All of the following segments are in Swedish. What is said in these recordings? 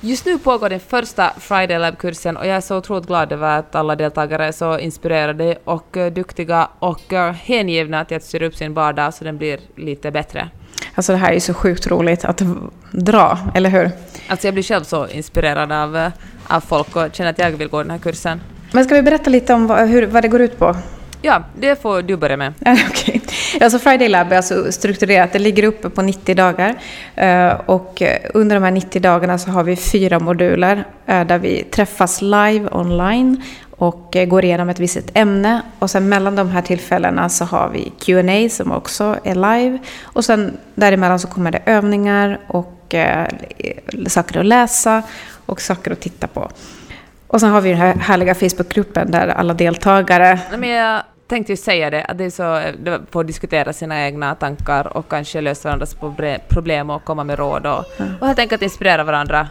Just nu pågår den första Friday Lab-kursen och jag är så otroligt glad över att alla deltagare är så inspirerade och uh, duktiga och uh, hängivna till att styra upp sin vardag så den blir lite bättre. Alltså det här är ju så sjukt roligt att dra, eller hur? Alltså jag blir själv så inspirerad av, uh, av folk och känner att jag vill gå den här kursen. Men ska vi berätta lite om vad, hur, vad det går ut på? Ja, det får du börja med. Okay. Alltså Friday Lab är alltså strukturerat, det ligger uppe på 90 dagar. Eh, och under de här 90 dagarna så har vi fyra moduler eh, där vi träffas live online och eh, går igenom ett visst ämne. Och sen mellan de här tillfällena så har vi Q&A som också är live. Och sen däremellan så kommer det övningar och saker att läsa och saker att titta på. Och sen har vi den här härliga Facebookgruppen där alla deltagare... Men jag tänkte ju säga det, att det är så, det får diskutera sina egna tankar och kanske lösa varandras problem och komma med råd och, och helt enkelt inspirera varandra.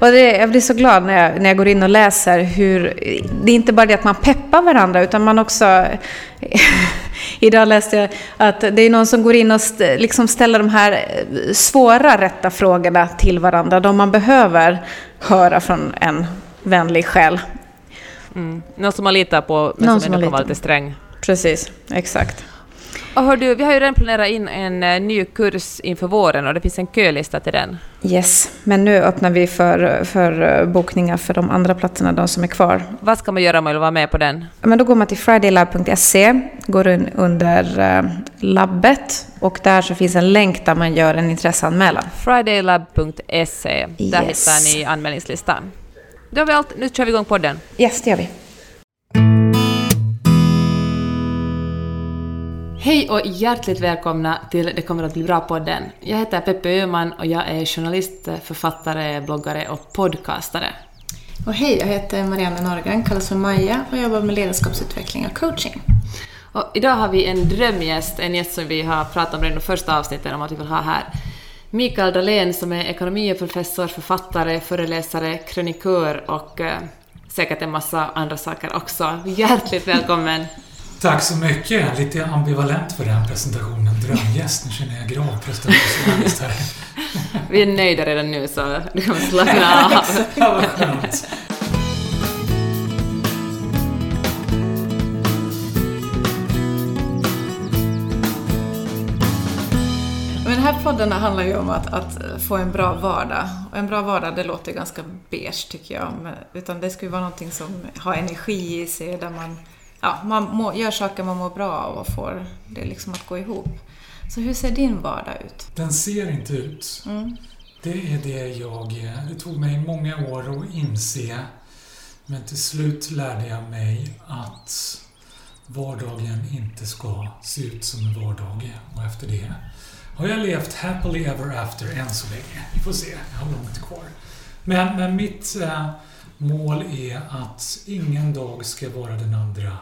Och det, jag blir så glad när jag, när jag går in och läser hur... Det är inte bara det att man peppar varandra utan man också... idag läste jag att det är någon som går in och st, liksom ställer de här svåra rätta frågorna till varandra, de man behöver höra från en vänlig själ. Mm. Någon som man litar på, men Någon som, ändå kan vara lite sträng. Precis, exakt. Och hör du, vi har ju redan planerat in en uh, ny kurs inför våren och det finns en kölista till den. Yes, men nu öppnar vi för, för uh, bokningar för de andra platserna, de som är kvar. Vad ska man göra om man vill vara med på den? Men då går man till fridaylab.se, går in under uh, labbet och där så finns en länk där man gör en intresseanmälan. Fridaylab.se, där yes. hittar ni anmälningslistan. Då har vi allt, nu kör vi igång podden. Yes, det gör vi. Hej och hjärtligt välkomna till Det kommer att bli bra-podden. Jag heter Peppe Öhman och jag är journalist, författare, bloggare och podcastare. Och hej, jag heter Marianne Norgren, kallas för Maja och jobbar med ledarskapsutveckling och coaching. Och idag har vi en drömgäst, en gäst som vi har pratat om redan i första avsnittet om att vi vill ha här. Mikael Dahlén som är ekonomiprofessor, författare, föreläsare, krönikör och eh, säkert en massa andra saker också. Hjärtligt välkommen! Tack så mycket. Lite ambivalent för den presentationen. Drömgäst. Nu känner jag grav prestationsångest här. Vi är nöjda redan nu så du kan slappna av. ja, vad skönt. den här podden handlar ju om att, att, få en bra vardag. Och en bra vardag, det låter ganska beige tycker jag. Men, utan det ska ju vara någonting som har energi i sig, där man, ja, man må, gör saker man mår bra av och får det liksom att gå ihop. Så hur ser din vardag ut? Den ser inte ut. Mm. Det är det jag... Det tog mig många år att inse. Men till slut lärde jag mig att vardagen inte ska se ut som en vardag. Och efter det har jag levt happily ever after än så länge. Vi får se, jag har långt kvar. Men, men mitt äh, mål är att ingen dag ska vara den andra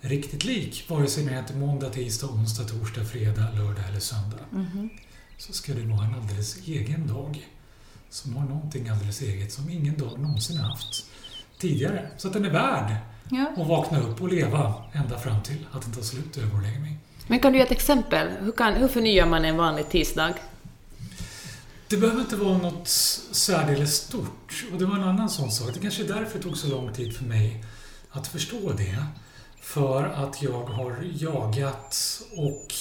riktigt lik. Vare sig det heter måndag, tisdag, onsdag, torsdag, fredag, lördag eller söndag. Mm. Så ska det vara en alldeles egen dag. Som har någonting alldeles eget som ingen dag någonsin haft tidigare. Så att den är värd ja. att vakna upp och leva ända fram till att den tar slut över och lägger mig. Men kan du ge ett exempel? Hur, kan, hur förnyar man en vanlig tisdag? Det behöver inte vara något särdeles stort. Och det var en annan sån sak. Det kanske är därför det tog så lång tid för mig att förstå det. För att jag har jagat och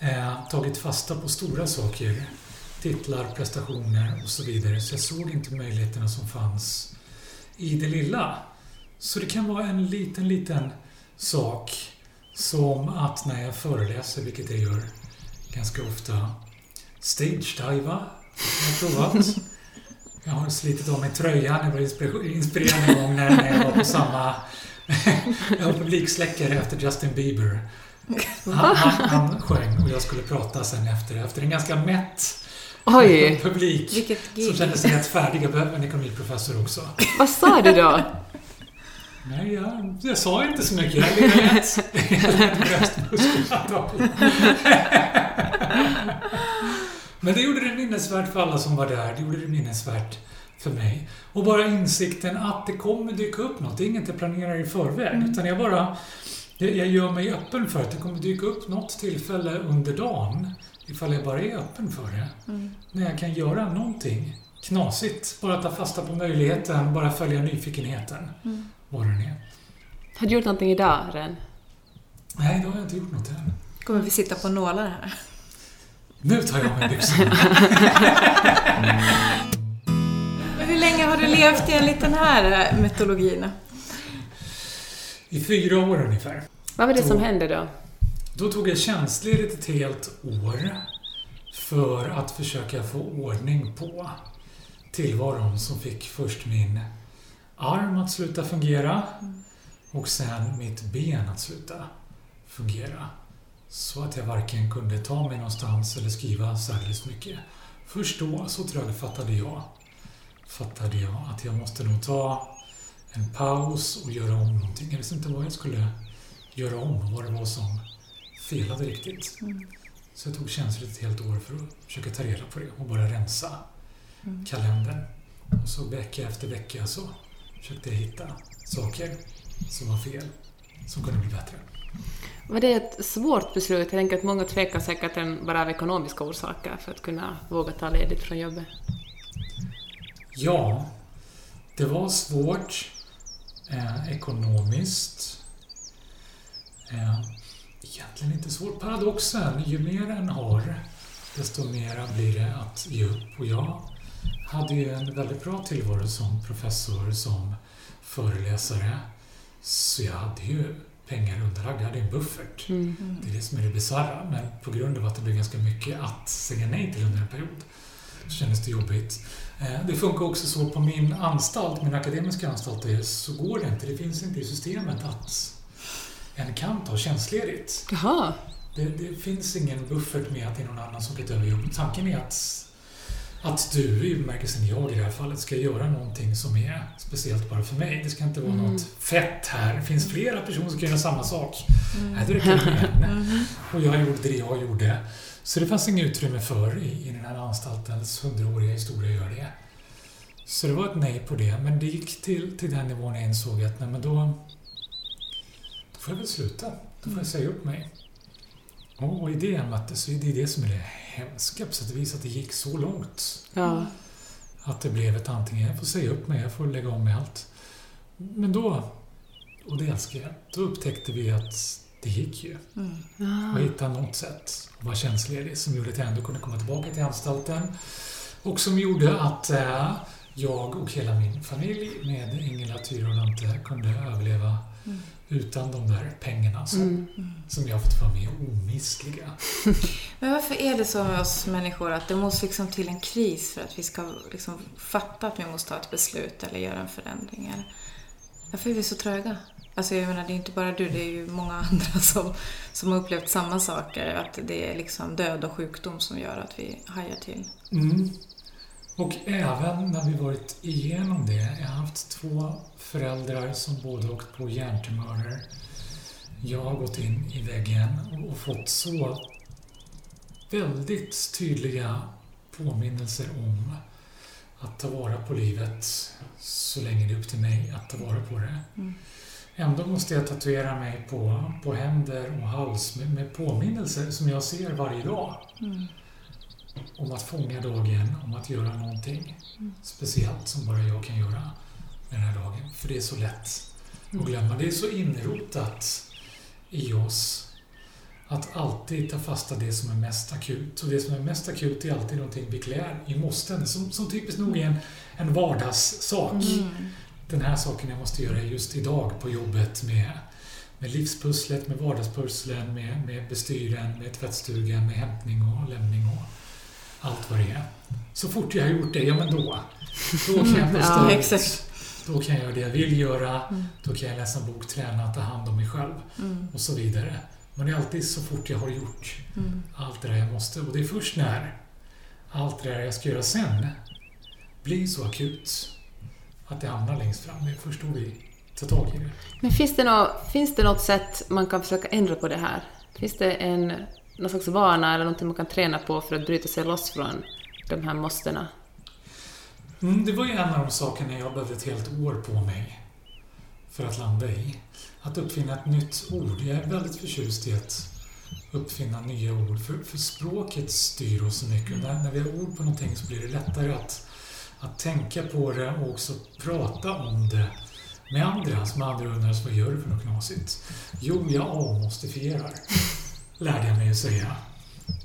eh, tagit fasta på stora saker. Titlar, prestationer och så vidare. Så jag såg inte möjligheterna som fanns i det lilla. Så det kan vara en liten, liten sak som att när jag föreläser, vilket jag gör ganska ofta, stage-diva har jag provat. Jag har slitit av mig tröjan, jag var inspirerad en gång när jag var på samma... jag var publiksläckare efter Justin Bieber. Han, han, han sjöng och jag skulle prata sen efter, efter en ganska mätt Oj. publik som kände sig helt färdig. Jag behöver en ekonomiprofessor också. Vad sa du då? Nej, jag, jag sa inte så mycket. Jag lät, jag lät bröstmusklerna Men det gjorde det minnesvärt för alla som var där. Det gjorde det minnesvärt för mig. Och bara insikten att det kommer dyka upp något. Det är inget jag planerar i förväg. Mm. Utan jag bara... Jag gör mig öppen för att det kommer dyka upp något tillfälle under dagen. Ifall jag bara är öppen för det. Mm. När jag kan göra någonting knasigt. Bara ta fasta på möjligheten, bara följa nyfikenheten. Mm. Var den är. Har du gjort någonting idag, Ren? Nej, då har jag inte gjort något än. Kommer vi sitta på nålar här? Nu tar jag av mig byxorna. Hur länge har du levt enligt den här eh, metodologin? I fyra år ungefär. Vad var det som Då- hände då? Då tog jag tjänstledigt ett helt år för att försöka få ordning på tillvaron som fick först min arm att sluta fungera och sen mitt ben att sluta fungera. Så att jag varken kunde ta mig någonstans eller skriva särskilt mycket. Först då så trögfattade jag, fattade jag att jag måste nog ta en paus och göra om någonting. Jag visste inte vad jag skulle göra om, vad det var som felade riktigt. Så jag tog tjänstledigt ett helt år för att försöka ta reda på det och bara rensa kalendern. Och så vecka efter vecka så försökte jag hitta saker som var fel, som kunde bli bättre. Var det ett svårt beslut? Jag tänker att många tvekar säkert bara av ekonomiska orsaker för att kunna våga ta ledigt från jobbet. Ja, det var svårt eh, ekonomiskt. Eh, egentligen inte svårt. Paradoxen, ju mer en har, desto mera blir det att ge upp. Och jag hade ju en väldigt bra tillvaro som professor, som föreläsare. Så jag hade ju pengar underlagda, jag hade en buffert. Mm. Det är det som är det bisarra. Men på grund av att det blev ganska mycket att säga nej till under en period så kändes det jobbigt. Eh, Det funkar också så på min anstalt, min akademiska anstalt, är- så går det inte. Det finns inte i systemet att en kan ta tjänstledigt. Jaha. Det, det finns ingen buffert med att det är någon annan som kan ta över jobbet. Tanken är att, att du, i bemärkelsen jag i det här fallet, ska göra någonting som är speciellt bara för mig. Det ska inte vara Mm. något fett här. Det finns flera personer som kan göra samma sak. Nej, det räcker med en. Och jag gjorde det jag gjorde. Så det fanns inget utrymme för i, i den här anstaltens hundraåriga historia att göra det. Så det var ett nej på det. Men det gick till, till den nivån jag insåg att nej, men då, då får jag väl sluta. Då får jag säga upp mig. Och, och i det möttes, så är det det som är det hemska på sätt och vis, att det gick så långt. Ja. Att det blev ett antingen, jag får säga upp mig, jag får lägga om med allt. Men då, och det älskar jag, då upptäckte vi att det gick ju. Ah. Och hitta något sätt att vara tjänstledig som gjorde att jag ändå kunde komma tillbaka till anstalten. Och som gjorde att eh, jag och hela min familj med Ingela, Tyra och Dante kunde överleva utan de där pengarna som, Mm. som jag fått mig är omistliga. Men varför är det så med oss människor att det måste liksom till en kris för att vi ska liksom fatta att vi måste ta ett beslut eller göra en förändring? Varför är vi så tröga? Alltså jag menar, det är inte bara du, det är ju många andra som, som har upplevt samma saker. Att det är liksom död och sjukdom som gör att vi hajar till. Mm. Och även när vi varit igenom det. Jag har haft två föräldrar som båda åkt på hjärntumörer. Jag har gått in i väggen och- fått så väldigt tydliga påminnelser om att ta vara på livet så länge det är upp till mig att ta vara på det. Ändå måste jag tatuera mig på, på händer och hals med, med påminnelser som jag ser varje dag om att fånga dagen, om att göra någonting speciellt som bara jag kan göra den här dagen. För det är så lätt att glömma. Det är så inrotat i oss att alltid ta fasta det som är mest akut. Och det som är mest akut är alltid någonting vi klär i måsten, som, som typiskt nog är en, en vardagssak. Den här saken jag måste göra just idag på jobbet med, med livspusslet, med vardagspusslen, med, med bestyren, med tvättstugan, med hämtning och lämning och allt vad det är. Så fort jag har gjort det, ja men då. Då kan jag pusta Ja, ut. Då kan jag göra det jag vill göra. Då kan jag läsa en bok, träna, ta hand om mig själv och så vidare. Men det är alltid så fort jag har gjort allt det där jag måste. Och det är först när allt det där jag ska göra sen blir så akut att det hamnar längst fram. Det är först då vi tar tag i det. Men finns det, nå, finns det något sätt man kan försöka ändra på det här? Finns det en, någon slags vana eller någonting man kan träna på för att bryta sig loss från de här måstena? Mm, det var ju en av de sakerna jag behövde ett helt år på mig för att landa i. Att uppfinna ett nytt ord. Jag är väldigt förtjust i att uppfinna nya ord. För, för språket styr oss så mycket. När, när vi har ord på någonting så blir det lättare att, att tänka på det och också prata om det med andra som andra undrar vad gör du för något knasigt? Jo, jag avmåstifierar, lärde jag mig att säga.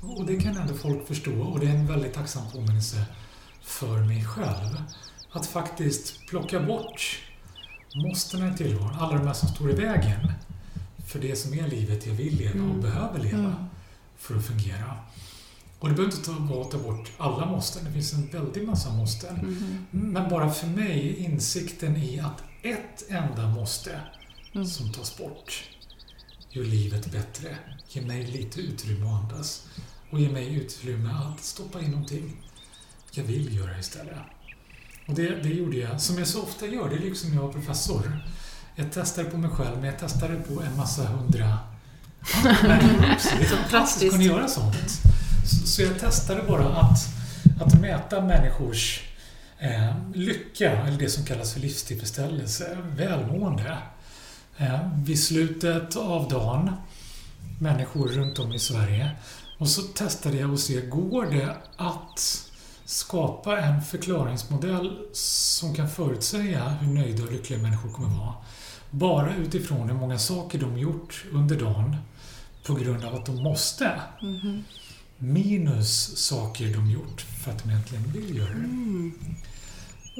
Och det kan ändå folk förstå och det är en väldigt tacksam påminnelse för mig själv. Att faktiskt plocka bort måstena i tillvaron, alla de här som står i vägen för det som är livet jag vill leva och Mm. behöver leva Mm. för att fungera. Och det behöver inte ta, ta bort alla måsten, det finns en väldig massa måsten. Mm. Men bara för mig, insikten i att ett enda måste Mm. som tas bort gör livet bättre. Ger mig lite utrymme att andas. Och ger mig utrymme att stoppa in någonting jag vill göra istället. Och det, det gjorde jag, som jag så ofta gör, det är liksom jag var professor. Jag testade på mig själv, men jag testade på en massa hundra fantastiskt att Praktiskt. kunna göra sånt. Så, jag testade bara att, att mäta människors eh, lycka, eller det som kallas för livstillfredsställelse, välmående. Eh, vid slutet av dagen, människor runt om i Sverige. Och så testade jag att se, går det att skapa en förklaringsmodell som kan förutsäga hur nöjda och lyckliga människor kommer vara. Bara utifrån hur många saker de gjort under dagen på grund av att de måste. Mhm. Minus saker de gjort för att de egentligen vill göra det.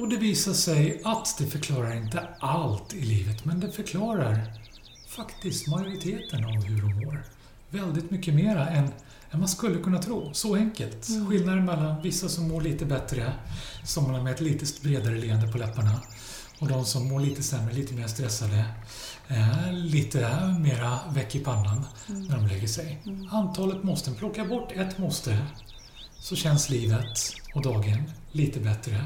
Och det visar sig att det förklarar inte allt i livet, men det förklarar faktiskt majoriteten av hur de mår. Väldigt mycket mera än, än man skulle kunna tro. Så enkelt. Skillnaden mellan vissa som mår lite bättre, somnar med ett lite bredare leende på läpparna, och de som mår lite sämre, lite mer stressade, eh, lite mera väck i pannan när de lägger sig. Antalet måsten, plocka bort ett måste så känns livet och dagen lite bättre.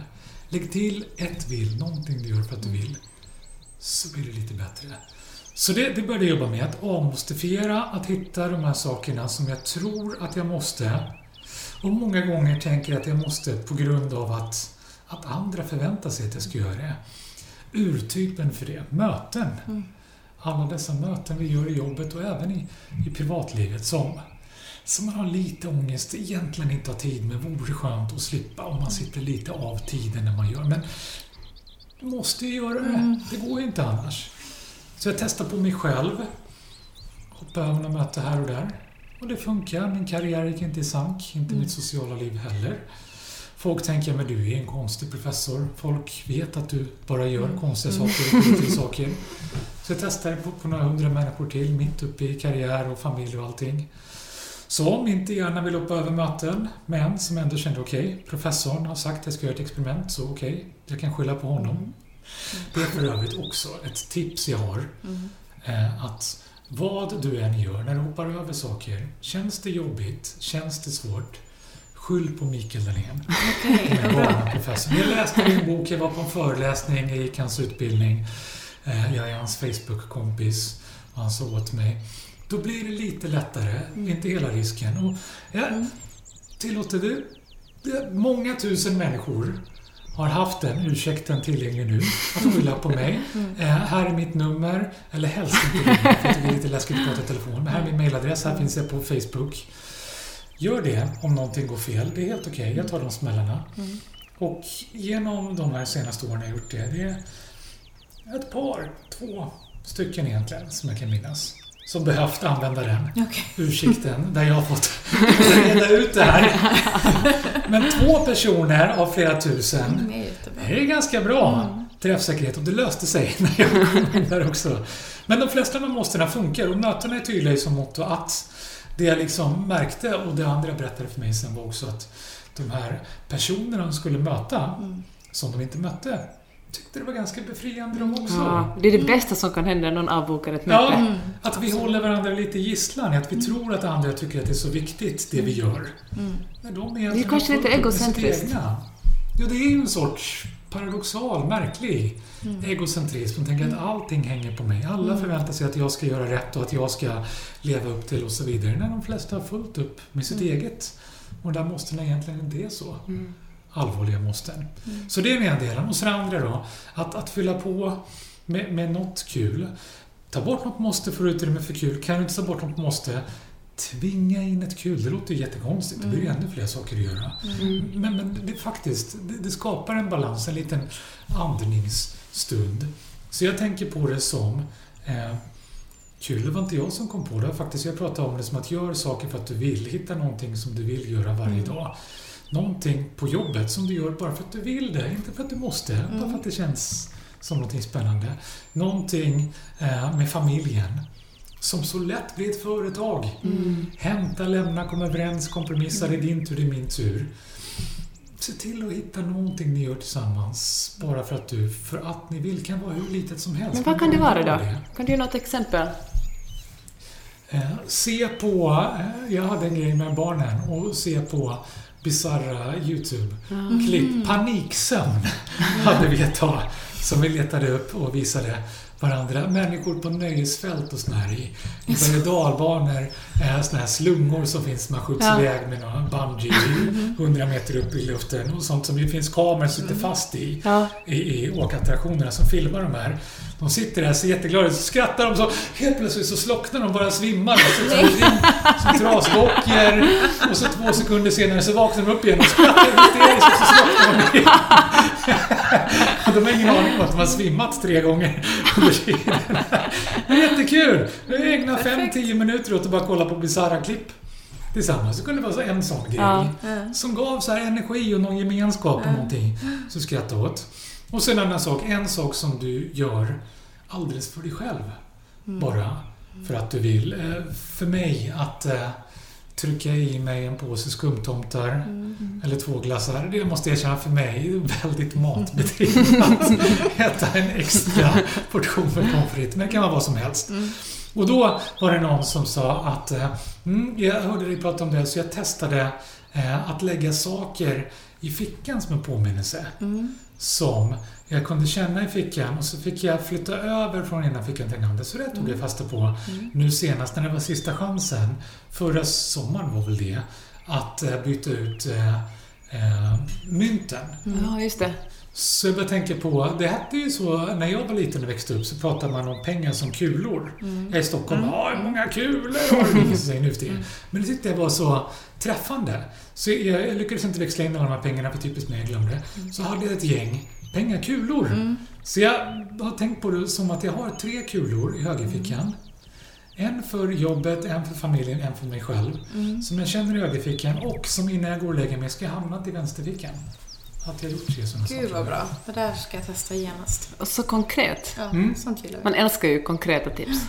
Lägg till ett vill, någonting du gör för att du vill, så blir det lite bättre. Så det, det började jag jobba med, att avmostifiera, att hitta de här sakerna som jag tror att jag måste. Och många gånger tänker jag att jag måste på grund av att, att andra förväntar sig att jag ska göra det. Urtypen för det, möten. Alla dessa möten vi gör i jobbet och även i, i privatlivet som, som man har lite ångest, egentligen inte har tid med, vore skönt att slippa om man sitter lite av tiden när man gör. Men du måste ju göra det. Det går ju inte annars. Så jag testar på mig själv. Hoppar över några möten här och där. Och det funkar. Min karriär gick inte i sank. Inte mitt sociala liv heller. Folk tänker, men du är en konstig professor. Folk vet att du bara gör konstiga saker och saker. Så jag testade på, på några hundra människor till, mitt uppe i karriär och familj och allting. Som inte gärna vill hoppa över möten, men som ändå kände okej, professorn har sagt att jag ska göra ett experiment, så okej, jag kan skylla på honom. Det är för övrigt också ett tips jag har. Eh, att vad du än gör, när du hoppar över saker, känns det jobbigt, känns det svårt, skyll på Mikael Dahlén. Professorn. Jag läste din bok, jag var på en föreläsning, jag gick hans utbildning. Eh, Jag är hans Facebook-kompis och han sa åt mig. Då blir det lite lättare, inte hela risken. Och jag tillåter du? Många tusen människor har haft den ursäkten tillgänglig nu, att skylla på mig. Eh, här är mitt nummer, eller helst inte ringa, för det blir lite läskigt att prata i telefon. Men här är min mailadress, här finns jag på Facebook. Gör det om någonting går fel. Det är helt okej. Jag tar de smällarna. Och genom de här senaste åren har jag gjort det. Det är ett par, två stycken egentligen, som jag kan minnas. Som behövt använda den Okej. ursäkten, där jag har fått reda ut det här. Men två personer av flera tusen Det är ganska bra träffsäkerhet och det löste sig när jag kom in där också. Men de flesta av måstena funkar och mötena är tydliga i som motto att det jag liksom märkte och det andra berättade för mig sen var också att de här personerna de skulle möta, som de inte mötte, tyckte det var ganska befriande de också. Ja, det är det bästa som kan hända när någon avbokar ett möte. Ja, att vi håller varandra lite i gisslan, att vi tror att andra tycker att det är så viktigt, det vi gör. När de är, Det är kanske lite egocentriskt. Jo, det är ju en sorts paradoxal, märklig egocentrism. Man tänker att allting hänger på mig. Alla förväntar sig att jag ska göra rätt och att jag ska leva upp till och så vidare. När de flesta har fullt upp med sitt eget. Och där måste det egentligen inte är så allvarliga måsten. Så det är den ena delen. Och sen andra då, att, att fylla på med, med något kul. Ta bort något måste för utrymme för kul. Kan du inte ta bort något måste, tvinga in ett kul. Det låter ju jättekonstigt. Det blir ju ännu fler saker att göra. Men, men det, faktiskt, det, det skapar en balans, en liten andningsstund. Så jag tänker på det som eh, Kul, det var inte jag som kom på det. Faktiskt, jag pratar om det som att gör saker för att du vill. Hitta någonting som du vill göra varje dag. Någonting på jobbet som du gör bara för att du vill det, inte för att du måste. Bara för att det känns som någonting spännande. Någonting eh, med familjen som så lätt blir ett företag. Hämta, lämna, komma överens, kompromissa. Det är din tur, det är min tur. Se till att hitta någonting ni gör tillsammans bara för att du, för att ni vill. kan vara hur litet som helst. Men vad kan det vara då? det. Kan du ge något exempel? Eh, se på, eh, jag hade en grej med barnen, och se på bisarra YouTube-klipp. Paniksömn hade vi ett tag som vi letade upp och visade varandra. Människor på nöjesfält och såna här i, i berg dalbanor. Eh, såna här slungor som finns, man skjuts Ja. iväg med någon bungee 100 meter upp i luften och sånt som det finns kameror som sitter fast i Ja. i, i åkattraktionerna som filmar de här. De sitter där, ser jätteglada så skrattar de så helt plötsligt så slocknar de, bara svimmar. Så, som, som trasdockor. Och så två sekunder senare så vaknar de upp igen och skrattar hysteriskt och så slocknar de igen. Och de har ingen aning om att de har svimmat tre gånger under tiden. Det är jättekul! Vi ägnar fem, tio minuter åt att bara kolla på bisarra klipp tillsammans. Det kunde vara så en sån grej. Ja. Som gav så här energi och någon gemenskap och någonting. Så skratta åt. Och sen en annan sak. En sak som du gör alldeles för dig själv. Bara för att du vill. Eh, För mig att eh, trycka i mig en påse skumtomtar eller två glassar. Det måste jag erkänna för mig är väldigt matbetingat. Äta en extra portion med pommes frites. Men det kan vara vad som helst. Och då var det någon som sa att eh, mm, jag hörde dig prata om det så jag testade att lägga saker i fickan som en påminnelse. Som jag kunde känna i fickan och så fick jag flytta över från ena fickan till den andra. Så det tog jag fasta på nu senast när det var sista chansen. Förra sommaren var väl det. Att eh, byta ut eh, eh, mynten. ja, just det. Så jag började tänka på, det hette ju så när jag var liten och växte upp så pratade man om pengar som kulor. Jag är i Stockholm, ja hur många kulor har du? Säger nu för tiden. Men det tyckte jag var så träffande. Så jag, jag lyckades inte växla in alla de här pengarna för typiskt mig, jag glömde. Så hade jag ett gäng pengakulor. Så jag har tänkt på det som att jag har tre kulor i högerfickan. En för jobbet, en för familjen, en för mig själv. Som jag känner i högerfickan och som innan jag går och lägger mig ska jag hamna i vänsterfickan. Att jag gjort tre sådana Gud saker. vad bra. Det där ska jag testa genast. Och så konkret. Ja, Mm. sånt gillar vi. Man älskar ju konkreta tips.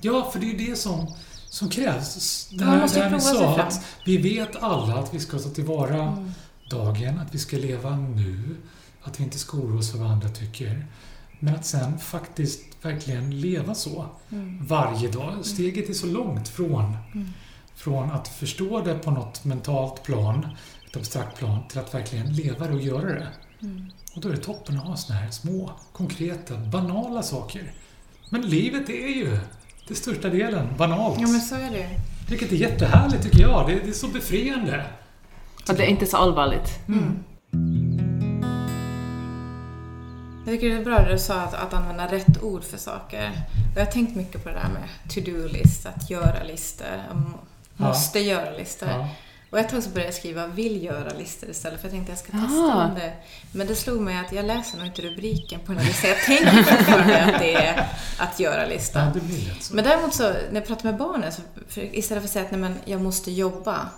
Ja, för det är det som, som krävs. Det Man här, måste det här sig sa, att vi vet alla att vi ska ta tillvara dagen, att vi ska leva nu, att vi inte ska oroa oss för vad andra tycker. Men att sen faktiskt verkligen leva så varje dag. Steget är så långt från, från att förstå det på något mentalt plan, ett abstrakt plan, till att verkligen leva det och göra det. Och då är det toppen att ha såna här små, konkreta, banala saker. Men livet är ju till största delen banalt. Ja, men så är det. Vilket är jättehärligt tycker jag. Det, det är så befriande. Att det är inte så allvarligt. Jag tycker det är bra det du sa att, att använda rätt ord för saker. Och jag har tänkt mycket på det där med to-do-list, att göra-listor, m- Ja. måste göra-listor. Ja. Och ett tag så började jag skriva vill göra-listor istället för jag tänkte jag ska testa Ah. om det. Men det slog mig att jag läser nog inte rubriken på en lista. Jag tänker fortfarande att det är att ja, göra-lista. det blir lätt så. Men däremot så, när jag pratar med barnen, så för, istället för att säga att nej, men jag måste jobba.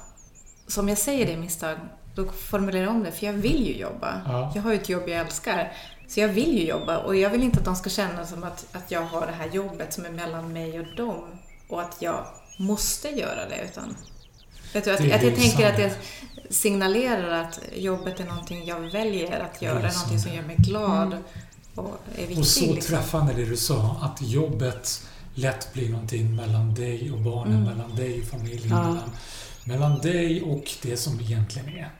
Så om jag säger det i misstag, då formulerar jag om det, för jag vill ju jobba. Ja. Jag har ju ett jobb jag älskar. Så jag vill ju jobba och jag vill inte att de ska känna som att, att jag har det här jobbet som är mellan mig och dem och att jag måste göra det. Utan vet du, att, Det att jag tänker att jag lysande. signalerar att jobbet är någonting jag väljer att göra, Lysande. någonting som gör mig glad och är viktigt. Och så liksom. träffande det du sa, att jobbet lätt blir någonting mellan dig och barnen, mellan dig och familjen, Ja. mellan, mellan dig och det som egentligen är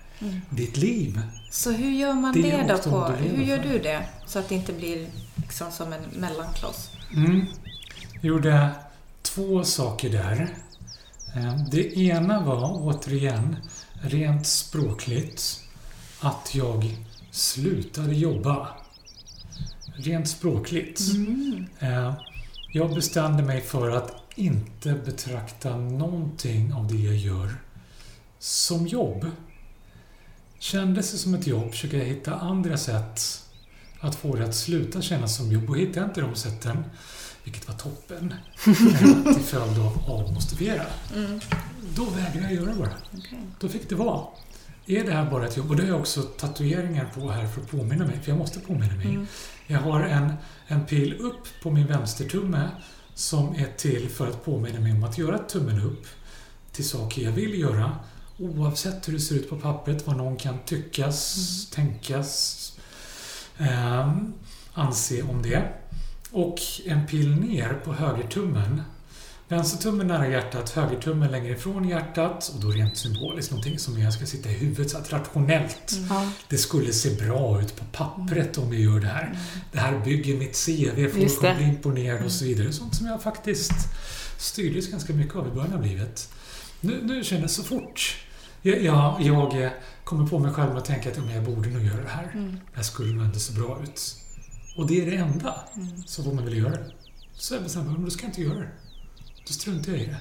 ditt liv. Så hur gör man Det det, då? På, hur gör du det? Så att det inte blir liksom som en mellankloss. Mm. Jag gjorde två saker där. Eh, Det ena var återigen rent språkligt att jag slutade jobba. Rent språkligt. Eh, Jag bestämde mig för att inte betrakta någonting av det jag gör som jobb. Kändes det som ett jobb försöker jag hitta andra sätt att få det att sluta kännas som jobb. Och hittade jag inte de sätten, vilket var toppen, eh, till följd av avmotivera, Mm. då vägrade jag göra bara. Okej. Då fick det vara. Är det här bara ett jobb? Och det har jag också tatueringar på här för att påminna mig, för jag måste påminna mig. Mm. Jag har en, en pil upp på min vänstertumme som är till för att påminna mig om att göra tummen upp till saker jag vill göra. Oavsett hur det ser ut på pappret, vad någon kan tyckas, tänkas, ehm, anse om det. Och en pil ner på högertummen. Vänstertummen nära hjärtat, högertummen längre ifrån hjärtat och då rent symboliskt någonting som jag ska sitta i huvudet så att rationellt Ja. det skulle se bra ut på pappret om vi gör det här. Det här bygger mitt CV, folk kommer bli imponerade och så vidare. Sånt som jag faktiskt styrdes ganska mycket av i början av livet. Nu, nu känner jag så fort jag, jag, jag kommer på mig själv och tänker att jag borde nog göra det här. Mm. Det här skulle nog inte se bra ut. Och det är det enda Mm. som får mig vilja göra det. Så jag bestämde mig, då ska jag inte göra det. Då struntar jag i det.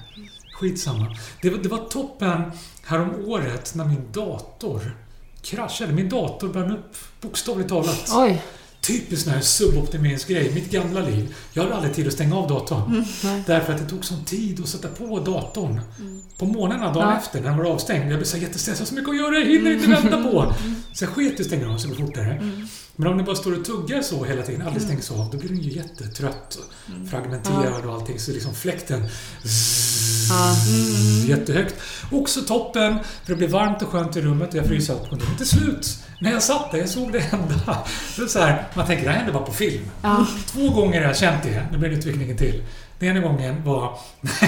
Skitsamma. Det var, det var toppen härom året när min dator kraschade. Min dator brann upp, bokstavligt talat. Oj. Typiskt sån här suboptimeringsgrej. Mitt gamla liv. Jag hade aldrig tid att stänga av datorn. Nej. Därför att det tog sån tid att sätta på datorn. På morgnarna dagen Ja. efter när den var avstängd. Jag blev så jättestressad. Så mycket att göra, jag hinner inte vänta på. Så jag sket i att stänga av så det fortare. Men om ni bara står och tuggar så hela tiden, aldrig stängs av, då blir den ju jättetrött. och Fragmenterad och allting. Så liksom fläkten Ja. jättehögt. Också toppen, för det blev varmt och skönt i rummet och jag fryser allt på kontoret. Till slut, när jag satt där, jag såg det hända. Det var så här, man tänker, det här hände bara på film. Ja. Två gånger har jag känt det. Nu blir det utvikningen till. Den ena gången var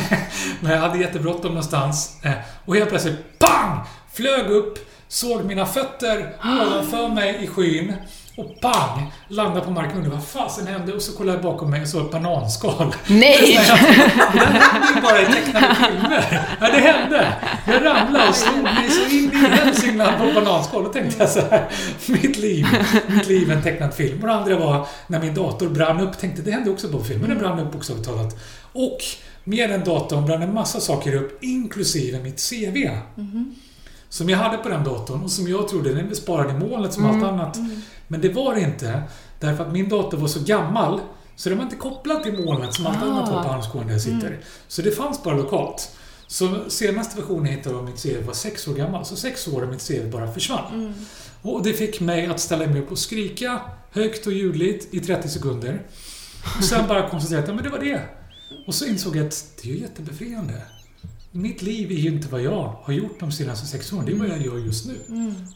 när jag hade jättebråttom någonstans eh, och helt plötsligt pang! Flög upp, såg mina fötter ovanför mig i skyn och pang! Landade på marken och undrade vad fasen hände? Och så kollade jag bakom mig och såg ett bananskal. Nej! Det hände ju bara i tecknade filmer. Ja, det hände. Jag ramlade och slog mig så in i helsingland på bananskal. Då tänkte jag så här, mitt liv, mitt liv är en tecknad film. Och det andra var när min dator brann upp. Tänkte, det hände också på film, men den brann upp bokstavligt talat. Och med den datorn brann en massa saker upp, inklusive mitt CV. Som jag hade på den datorn och som jag trodde den sparade i molnet som allt annat. Men det var det inte. Därför att min dator var så gammal så den var inte kopplad till molnet som allt annat var på armskorgen där jag sitter. Så det fanns bara lokalt. Så senaste versionen jag hittade av mitt CV var sex år gammal. Så sex år av mitt CV bara försvann. Och det fick mig att ställa mig upp och skrika högt och ljudligt i 30 sekunder. Och sen bara konstatera att ja, men det var det. Och så insåg jag att det är ju jättebefriande. Mitt liv är ju inte vad jag har gjort de senaste sex åren. Det är vad jag gör just nu.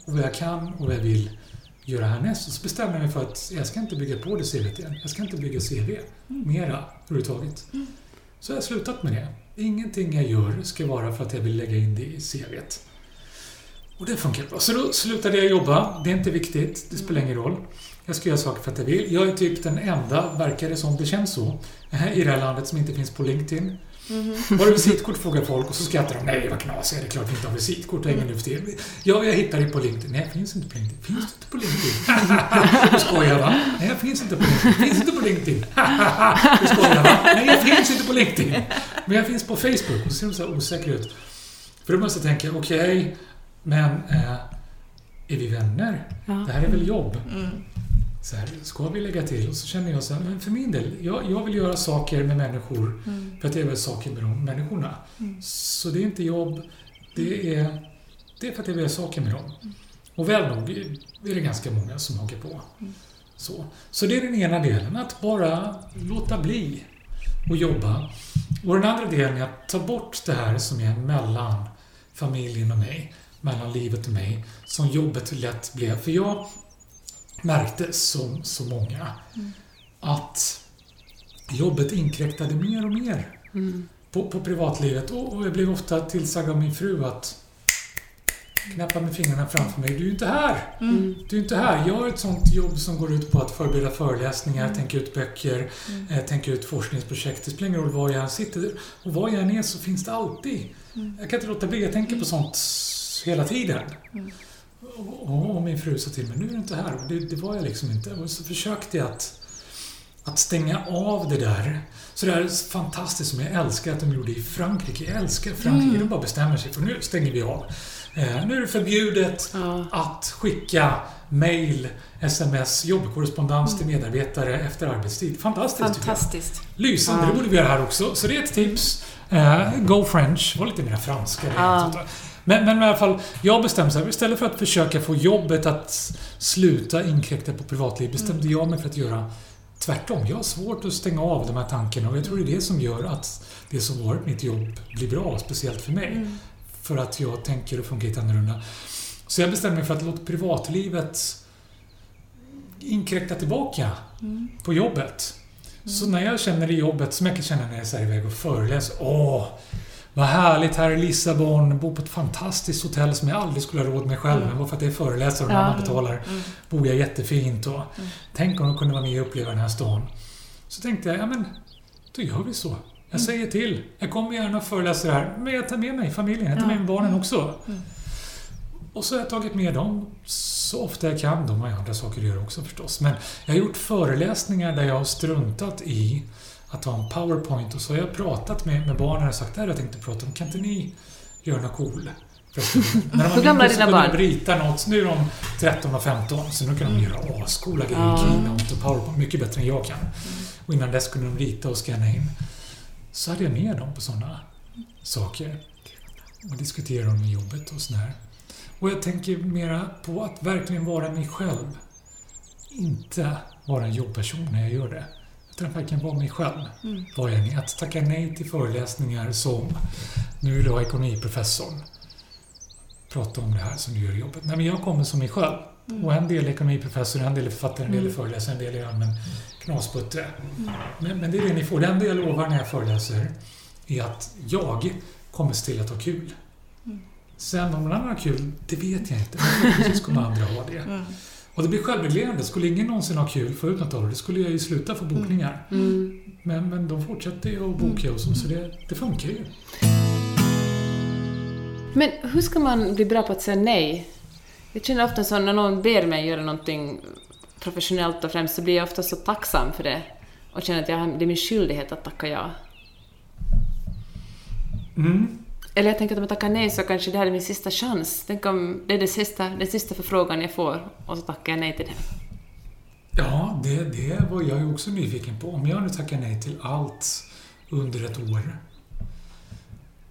Och vad jag kan och vad jag vill göra härnäst. Och så bestämde jag mig för att jag ska inte bygga på det CVt igen. Jag ska inte bygga CV mera överhuvudtaget. Så jag har slutat med det. Ingenting jag gör ska vara för att jag vill lägga in det i CVt. Och det funkar bra. Så då slutade jag jobba. Det är inte viktigt. Det spelar ingen roll. Jag ska göra saker för att jag vill. Jag är typ den enda, verkar det som, det känns så, i det här landet som inte finns på LinkedIn. Har du visitkort? frågar folk och så skrattar de. Nej, vad knasiga. Det är klart vi inte har visitkort. Ingen nu för tiden. Ja, jag hittar det på LinkedIn. Nej, finns inte på LinkedIn. Finns du inte på LinkedIn? Du skojar va? Nej, jag finns inte på LinkedIn. Finns inte på LinkedIn? Du skojar va? Nej, jag finns inte på LinkedIn. Men jag finns på Facebook. Och så ser de så här osäkra ut. För då måste jag tänka, okej, men eh, är vi vänner? Ja. Det här är väl jobb? Mm. Så här, ska vi lägga till? Och så känner jag så här, men för min del, jag, jag vill göra saker med människor Mm. för att jag vill saker med de människorna. Så det är inte jobb, det är, det är för att jag vill göra saker med dem. Och väl nog är det ganska många som hakar på. Så. så det är den ena delen, att bara låta bli och jobba. Och den andra delen är att ta bort det här som är mellan familjen och mig, mellan livet och mig, som jobbet lätt blev. För jag märkte, som så många, att jobbet inkräktade mer och mer Mm. på, på privatlivet. Och, och jag blev ofta tillsagd av min fru att knäppa med fingrarna framför mig. Du är ju inte här! Mm. Du är inte här. Jag har ett sånt jobb som går ut på att förbereda föreläsningar, tänka ut böcker, eh, tänka ut forskningsprojekt. Det spelar ingen roll var jag än sitter. Och var jag än är så finns det alltid. Jag kan inte låta bli. Jag tänker på sånt hela tiden. Och, och min fru sa till mig, nu är du inte här. Och det, det var jag liksom inte. Och så försökte jag att att stänga av det där. Så det är fantastiskt som jag älskar att de gjorde i Frankrike. Jag älskar Frankrike. Mm. De bara bestämmer sig för nu stänger vi av. Eh, nu är det förbjudet Ja. att skicka mail, sms, jobbkorrespondens Mm. till medarbetare efter arbetstid. Fantastiskt tycker jag. Fantastiskt. Lysande, Ja. det borde vi göra här också. Så det är ett tips. Eh, go French. Var lite mer franska. Ja. Men, men i alla fall, jag bestämde här, istället för att försöka få jobbet att sluta inkräkta på privatliv, bestämde jag mig för att göra tvärtom. Jag har svårt att stänga av de här tankarna och jag tror det är det som gör att det som varit mitt jobb blir bra, speciellt för mig. För att jag tänker och lite annorlunda. Så jag bestämde mig för att låta privatlivet inkräkta tillbaka på jobbet. Så när jag känner i jobbet, som jag kan känna när jag är iväg och föreläser. Åh, vad härligt här i Lissabon. Bor på ett fantastiskt hotell som jag aldrig skulle ha råd med själv. Men bara för att jag är föreläsare och någon annan betalar bor jag jättefint. Och Tänk om de kunde vara med och uppleva den här stan. Så tänkte jag, ja men, då gör vi så. Jag säger till. Jag kommer gärna och föreläser här, men jag tar med mig familjen. Jag tar med mig barnen också. Och så har jag tagit med dem så ofta jag kan. De har ju andra saker att göra också förstås. Men jag har gjort föreläsningar där jag har struntat i att ha en powerpoint och så har jag pratat med, med barnen och sagt det här jag tänkt att prata om. Kan inte ni göra något cool? När de var gamla dina barn? de rita något. Nu är de 13 och 15 så nu kan de göra ascoola grejer. Ja. Keynote och powerpoint. Mycket bättre än jag kan. Och innan dess kunde de rita och scanna in. Så hade jag med dem på sådana saker. Och diskutera dem i jobbet och sådär. Och jag tänker mera på att verkligen vara mig själv. Inte vara en jobbperson när jag gör det. Utan att verkligen vara mig själv. Vad jag är. Att tacka nej till föreläsningar som nu vill jag ha ekonomiprofessorn. Prata om det här som du gör i jobbet. Nej, men jag kommer som mig själv. Och en del är ekonomiprofessor, en del är författare, en del är föreläsare, en del är allmän knasputte. Men, men det är det ni får. Det enda jag lovar när jag föreläser är att jag kommer se till att ha kul. Sen om någon annan har kul, det vet jag inte. Men förhoppningsvis kommer andra ha det. Och det blir självreglerande. Skulle ingen någonsin ha kul av det, det skulle jag ju sluta få bokningar. Mm. Men, men de fortsätter ju att boka och så, så det, det funkar ju. Men hur ska man bli bra på att säga nej? Jag känner ofta så när någon ber mig göra någonting professionellt och främst så blir jag ofta så tacksam för det och känner att jag, det är min skyldighet att tacka ja. Mm. Eller jag tänker att om jag tackar nej så kanske det här är min sista chans. Tänk om det är det sista, den sista förfrågan jag får och så tackar jag nej till det. Ja, det, det var jag ju också nyfiken på. Om jag nu tackar nej till allt under ett år,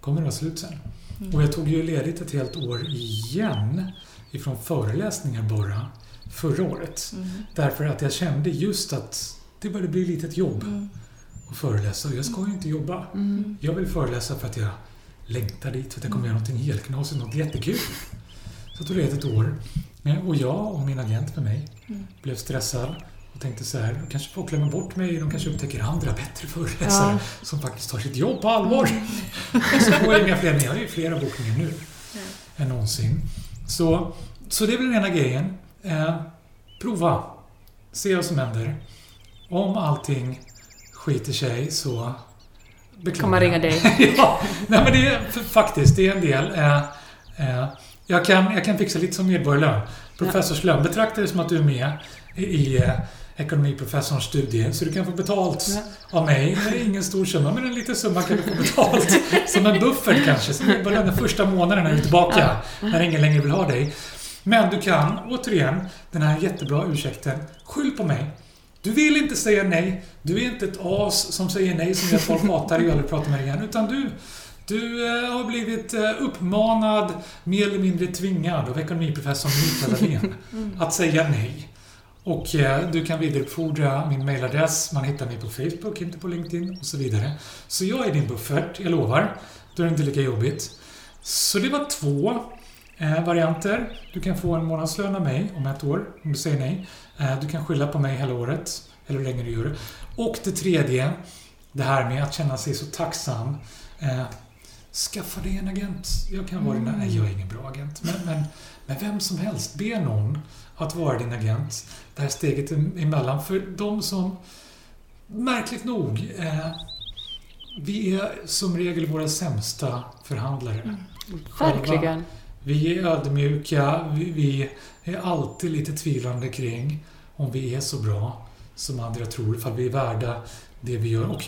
kommer det vara slut sen? Och jag tog ju ledigt ett helt år igen ifrån föreläsningar bara förra året. Därför att jag kände just att det började bli lite ett jobb att föreläsa. Och jag ska ju inte jobba. Jag vill föreläsa för att jag längtar dit, för att jag kommer göra någonting helt knasigt, något jättekul. Så tog ledigt ett år. Och jag och min agent med mig blev stressad och tänkte så här, kanske folk glömmer bort mig, de kanske upptäcker andra bättre föreläsare som faktiskt tar sitt jobb på allvar. Och så får jag inga fler, men jag har ju flera bokningar nu än någonsin. Så, så det är väl den ena grejen. Eh, prova. Se vad som händer. Om allting skiter sig så beklagar man ringa dig? ja, nej men det är faktiskt, det är en del. Eh, eh, jag, kan, jag kan fixa lite som medborgarlön. Professorslön. Betrakta det som att du är med i, i eh, ekonomiprofessorns studie. Så du kan få betalt av mig. Det är ingen stor summa, men en liten summa kan du få betalt. som en buffert kanske. Som medborgarlön den första månaden när du är tillbaka. När ingen längre vill ha dig. Men du kan, återigen, den här jättebra ursäkten. Skyll på mig. Du vill inte säga nej. Du är inte ett as som säger nej som gör att folk hatar dig och aldrig pratar med dig igen. Utan du, du eh, har blivit eh, uppmanad, mer eller mindre tvingad av ekonomiprofessorn Mikael Dahlén att säga nej. Och eh, du kan vidarebefordra min mailadress. Man hittar mig på Facebook, inte på LinkedIn och så vidare. Så jag är din buffert, jag lovar. Då är det inte lika jobbigt. Så det var två varianter. Du kan få en månadslön av mig om ett år, om du säger nej. Eh, du kan skylla på mig hela året, eller hur länge du gör det. Och det tredje, det här med att känna sig så tacksam. Eh, skaffa dig en agent. Jag kan vara din... Nej, jag är ingen bra agent. Men, men, men vem som helst, be någon att vara din agent. Det här steget emellan. För de som, märkligt nog, eh, vi är som regel våra sämsta förhandlare. Själva. Verkligen. Vi är ödmjuka, vi, vi är alltid lite tvivlande kring om vi är så bra som andra tror, ifall vi är värda det vi gör. Och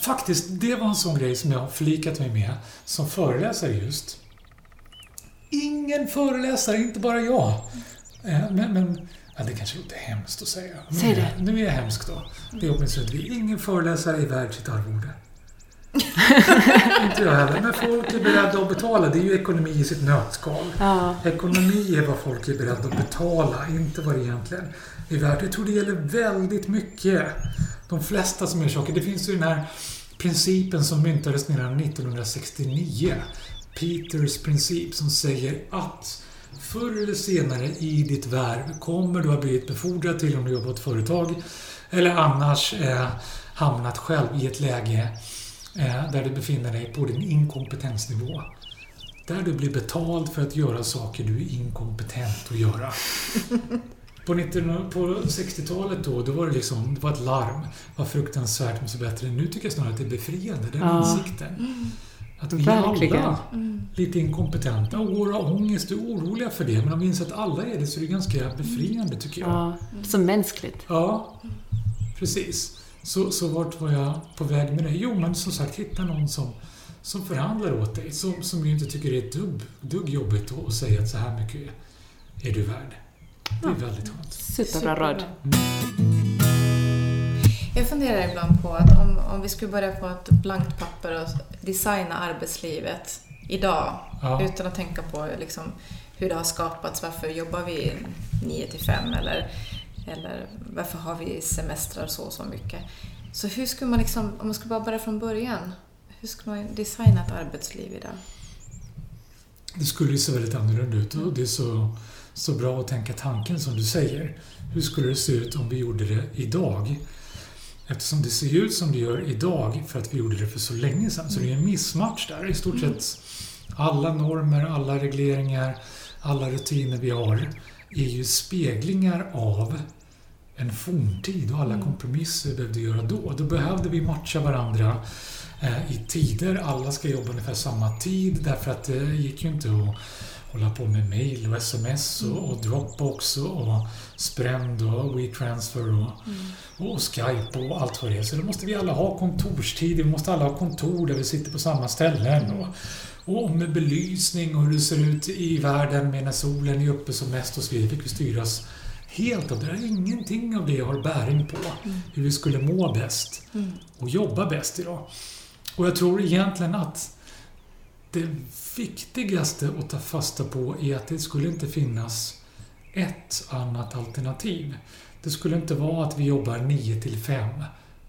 faktiskt, det var en sån grej som jag har flikat mig med som föreläsare just. Ingen föreläsare, inte bara jag. Eh, Men, men ja, det kanske låter hemskt att säga. Säg det. Nu är jag hemsk då. Det är åtminstone vi. Ingen föreläsare är värd sitt arvode. Inte jag heller. Men folk är beredda att betala. Det är ju ekonomi i sitt nötskal. Ja. Ekonomi är vad folk är beredda att betala, inte vad det egentligen är värt. Jag tror det gäller väldigt mycket. De flesta som gör saker. Det finns ju den här principen som myntades redan 1969. Peters princip som säger att förr eller senare i ditt värv kommer du ha blivit befordrad till om du jobbar åt företag eller annars eh, hamnat själv i ett läge där du befinner dig på din inkompetensnivå. Där du blir betald för att göra saker du är inkompetent att göra. På, 19, på 60-talet då, då var det liksom, det var ett larm. Vad fruktansvärt så bättre. Nu tycker jag snarare att det är befriande, den Ja. insikten. Att vi Verkligen. alla lite inkompetenta och går av ångest är oroliga för det. Men om vi inser att alla är det så är det ganska befriande tycker jag. ja. Så mänskligt. Ja, precis. Så, så vart var jag på väg med det? Jo, men som sagt, hitta någon som, som förhandlar åt dig. Som, som ju inte tycker det är ett dugg, dugg jobbigt att säga att så här mycket är du värd. Det är väldigt skönt. Superbra råd. Jag funderar ibland på att om, om vi skulle börja på ett blankt papper och designa arbetslivet idag Ja. utan att tänka på liksom hur det har skapats, varför jobbar vi 9 till 5 eller, eller varför har vi semestrar så och så mycket. Så hur skulle man liksom, om man skulle bara börja från början, hur skulle man designa ett arbetsliv idag? Det skulle ju se väldigt annorlunda ut och det är så, så bra att tänka tanken som du säger. Hur skulle det se ut om vi gjorde det idag? Eftersom det ser ut som det gör idag för att vi gjorde det för så länge sedan. Så det är en missmatch där. I stort sett alla normer, alla regleringar, alla rutiner vi har är ju speglingar av en forntid och alla kompromisser vi behövde göra då. Då behövde vi matcha varandra eh, i tider. Alla ska jobba ungefär samma tid därför att det gick ju inte att hålla på med mail och sms och, och Dropbox och, och Sprend och WeTransfer och, och Skype och allt vad det är. Så då måste vi alla ha kontorstid. Vi måste alla ha kontor där vi sitter på samma ställen. Och, och med belysning och hur det ser ut i världen med när solen är uppe som mest och så vidare fick vi styras helt av det. där. Ingenting av det har bäring på hur vi skulle må bäst och jobba bäst idag. Och jag tror egentligen att det viktigaste att ta fasta på är att det skulle inte finnas ett annat alternativ. Det skulle inte vara att vi jobbar 9 till 5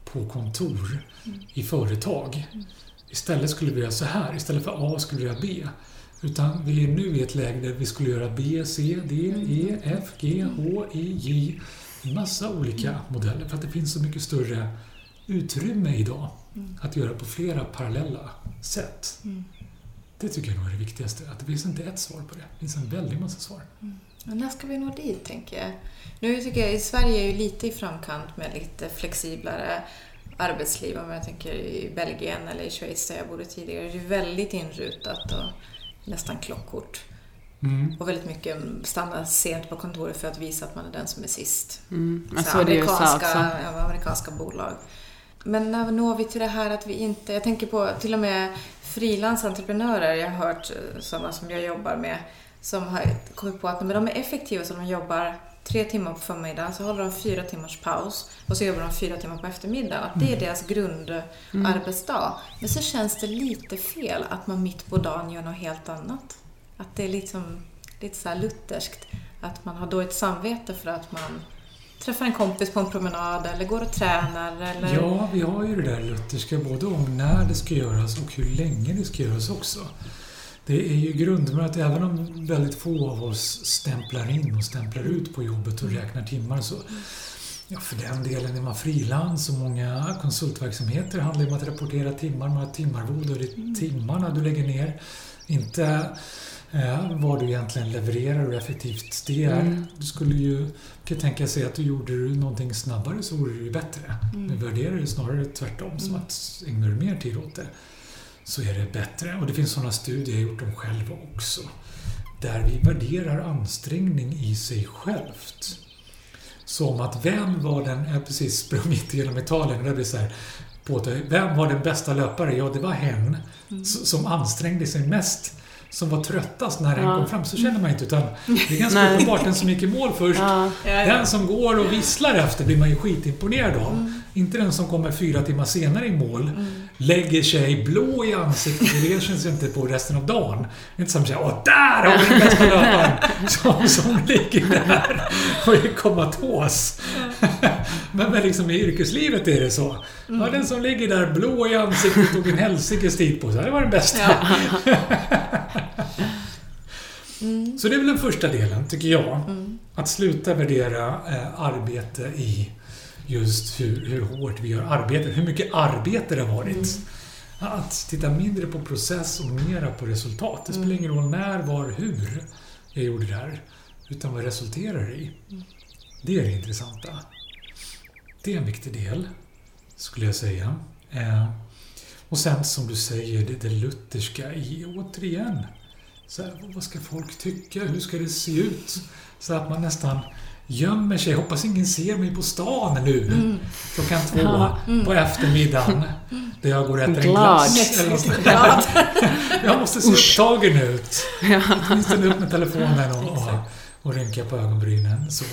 på kontor i företag. Istället skulle vi göra så här. Istället för A skulle vi göra B. Utan vi är nu i ett läge där vi skulle göra B, C, D, E, F, G, H, I, J. En massa olika modeller för att det finns så mycket större utrymme idag att göra på flera parallella sätt. Det tycker jag nog är det viktigaste. Att det finns inte ett svar på det. Det finns en väldig massa svar. Men när ska vi nå dit, tänker jag? Nu tycker jag, i Sverige är ju lite i framkant med lite flexiblare arbetsliv. Om jag tänker i Belgien eller i Schweiz där jag bodde tidigare. Det är väldigt inrutat och nästan klockkort. Mm. Och väldigt mycket stanna sent på kontoret för att visa att man är den som är sist. Mm. Men Så så är det amerikanska, amerikanska bolag. Men när når vi till det här att vi inte... Jag tänker på till och med frilansentreprenörer jag har hört, eh, sådana som jag jobbar med, som har kommit på att men de är effektiva så de jobbar tre timmar på förmiddagen, så håller de fyra timmars paus och så jobbar de fyra timmar på eftermiddagen. Det är deras grundarbetsdag. Men så känns det lite fel att man mitt på dagen gör något helt annat. Att det är liksom lite så här lutherskt. Att man har dåligt samvete för att man träffar en kompis på en promenad eller går och tränar eller... Ja, vi har ju det där lutherska både om när det ska göras och hur länge det ska göras också. Det är ju grundmötet, även om väldigt få av oss stämplar in och stämplar ut på jobbet och räknar timmar så Ja, för den delen är man frilans och många konsultverksamheter handlar om att rapportera timmar, man har timmarvod och det är timmarna du lägger ner. Inte eh, vad du egentligen levererar och effektivt det är. Du skulle ju kan tänka sig att du gjorde du någonting snabbare så vore det ju bättre. Nu värderar det snarare tvärtom, som att ägnar du mer tid åt det så är det bättre. Och det finns sådana studier, jag har gjort dem själva också, där vi värderar ansträngning i sig självt. som att vem var den, jag precis sprungit igenom Italien, det blir så här, på, vem var den bästa löpare? Ja, det var hen mm. som ansträngde sig mest som var tröttast när den ja. kom fram. Så känner man inte. Utan det är ganska uppenbart den som gick i mål först. Ja. Den som går och visslar efter blir man ju skitimponerad av. Mm. Inte den som kommer fyra timmar senare i mål, mm. lägger sig blå i ansiktet och reser sig inte på resten av dagen. Inte som säger Åh, där har vi den bästa löparen! Som, som ligger där och är komatos. Men, men liksom i yrkeslivet är det så. Mm. Ja, den som ligger där blå i ansiktet och en helsikes tid på sig, det var den bästa. Ja. Mm. Så det är väl den första delen, tycker jag. Mm. Att sluta värdera eh, arbete i just hur, hur hårt vi gör arbetet, hur mycket arbete det har varit. Mm. Att titta mindre på process och mera på resultat. Det spelar mm. ingen roll när, var, hur jag gjorde det här. Utan vad resulterar det i? Det är det intressanta. Det är en viktig del, skulle jag säga. Eh, och sen som du säger, det, det lutherska i, återigen, så här, vad ska folk tycka? Hur ska det se ut? Så att man nästan gömmer sig. Hoppas ingen ser mig på stan nu mm. klockan två ja, mm. på eftermiddagen. Där jag går och äter en glass. Eller jag måste se upptagen ut. Åtminstone upp med telefonen och, och, och rynka på ögonbrynen. Så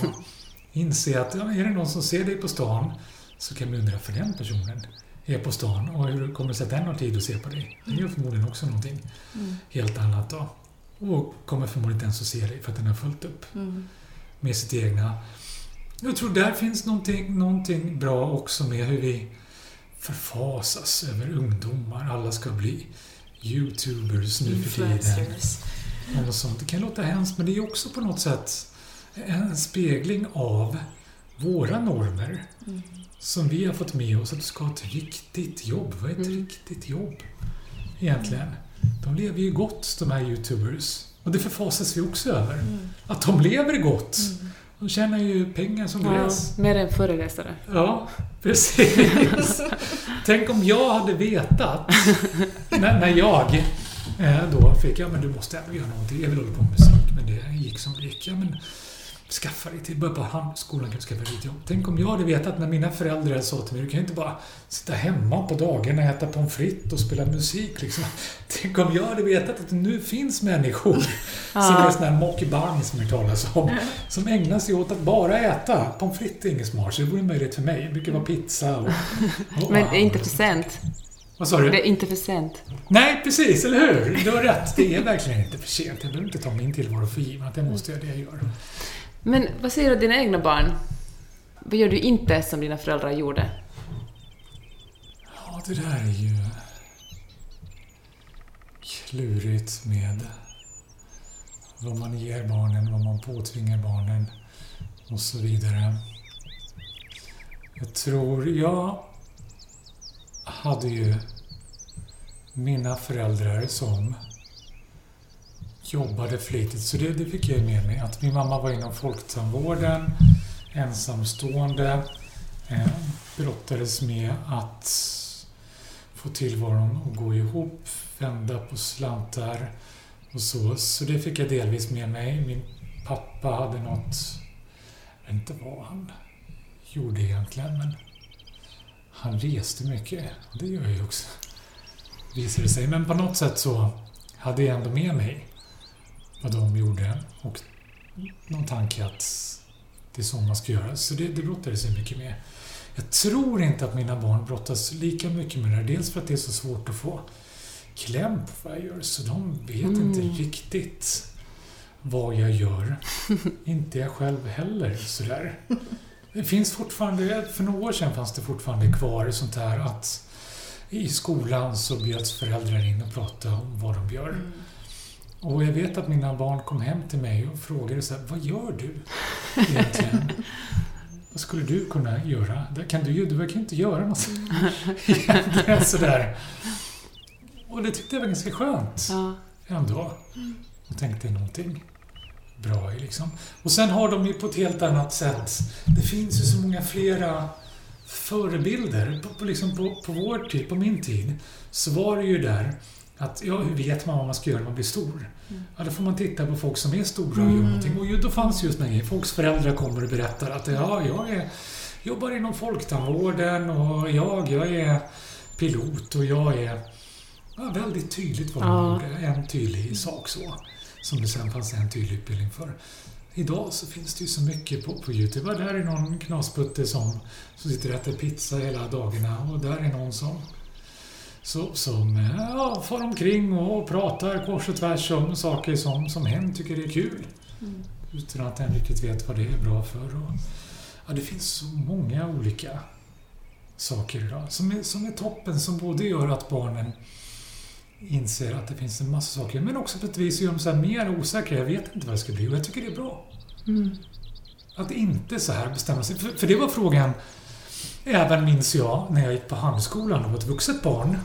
inse att ja, är det någon som ser dig på stan så kan man undra för den personen är på stan och hur kommer det sig att den har tid att se på dig? Det gör förmodligen också någonting mm. helt annat då. Och kommer förmodligen inte ens att se dig för att den har fullt upp mm. med sitt egna. Jag tror där finns någonting, någonting bra också med hur vi förfasas över ungdomar. Alla ska bli YouTubers nu för tiden. Och sånt. Det kan låta hemskt men det är också på något sätt en spegling av våra normer. Mm. Som vi har fått med oss att du ska ha ett riktigt jobb. Vad är ett mm. riktigt jobb? Egentligen. De lever ju gott, de här YouTubers. Och det förfasas vi också över. Mm. Att de lever gott. Mm. De tjänar ju pengar som gräs. Ja, mer än föreläsare. Ja, precis. Tänk om jag hade vetat när, när jag eh, då fick, ja men du måste ändå göra någonting. Jag vill hålla på med musik, men det gick som det gick. Ja, men skaffa dig till, börja på handskolan, kan du skaffa dig ett jobb. Tänk om jag hade vetat när mina föräldrar sa till mig, du kan ju inte bara sitta hemma på dagarna, äta pommes frites och spela musik. Liksom. Tänk om jag hade vetat att det nu finns människor som är sådana här mokibang som det talas om, som ägnar sig åt att bara äta. Pommes frites är inget smart, så det vore möjligt för mig. Det brukar vara pizza och... och Men inte för sent. Vad sa du? Det är inte för sent. Nej, precis, eller hur? Du har rätt. Det är verkligen inte för sent. Jag behöver inte ta min tillvaro för given att jag måste göra det jag gör. Men vad säger du dina egna barn? Vad gör du inte som dina föräldrar gjorde? Ja, det där är ju klurigt med vad man ger barnen, vad man påtvingar barnen och så vidare. Jag tror, jag hade ju mina föräldrar som jobbade flitigt, så det, det fick jag med mig. Att min mamma var inom folktandvården, ensamstående, eh, brottades med att få tillvaron att gå ihop, vända på slantar och så. Så det fick jag delvis med mig. Min pappa hade något, jag vet inte vad han gjorde egentligen, men han reste mycket. Det gör jag ju också, visade det sig. Men på något sätt så hade jag ändå med mig vad de gjorde och någon tanke att det är så man ska göra. Så det, det brottades jag mycket med. Jag tror inte att mina barn brottas lika mycket med det här. Dels för att det är så svårt att få kläm på vad jag gör, så de vet mm. inte riktigt vad jag gör. inte jag själv heller sådär. Det finns fortfarande, för några år sedan fanns det fortfarande kvar sånt här att i skolan så bjöds föräldrar in och pratade om vad de gör. Mm. Och jag vet att mina barn kom hem till mig och frågade så här, vad gör du egentligen? vad skulle du kunna göra? Kan du, du verkar inte göra något egentligen sådär. Och det tyckte jag var ganska skönt ja. ändå. Och tänkte någonting bra i liksom. Och sen har de ju på ett helt annat sätt, det finns ju så många flera förebilder. På, på, liksom på, på vår tid, på min tid, så var det ju där Att, ja, hur vet man vad man ska göra när man blir stor? Ja, då får man titta på folk som är stora och gör någonting. Och ju- då fanns just den. Folks föräldrar kommer och berättar att ja, jag är, jobbar inom folktandvården och jag, jag är pilot och jag är... Ja, väldigt tydligt vad de Ja. gjorde. En tydlig sak så. Som det sen fanns en tydlig utbildning för. Idag så finns det ju så mycket på, på Youtube. Där är någon knasputte som, som sitter och äter pizza hela dagarna och där är någon som så, som eh, ja, far omkring och pratar kors och tvärs om saker som, som hen tycker är kul. Utan att hen riktigt vet vad det är bra för. Och, ja, det finns så många olika saker idag som är, som är toppen, som både gör att barnen inser att det finns en massa saker, men också på ett vis gör dem så mer osäkra. Jag vet inte vad det ska bli och jag tycker det är bra. Att inte så här bestämma sig. För, för det var frågan, även minns jag, när jag gick på handskolan och var ett vuxet barn.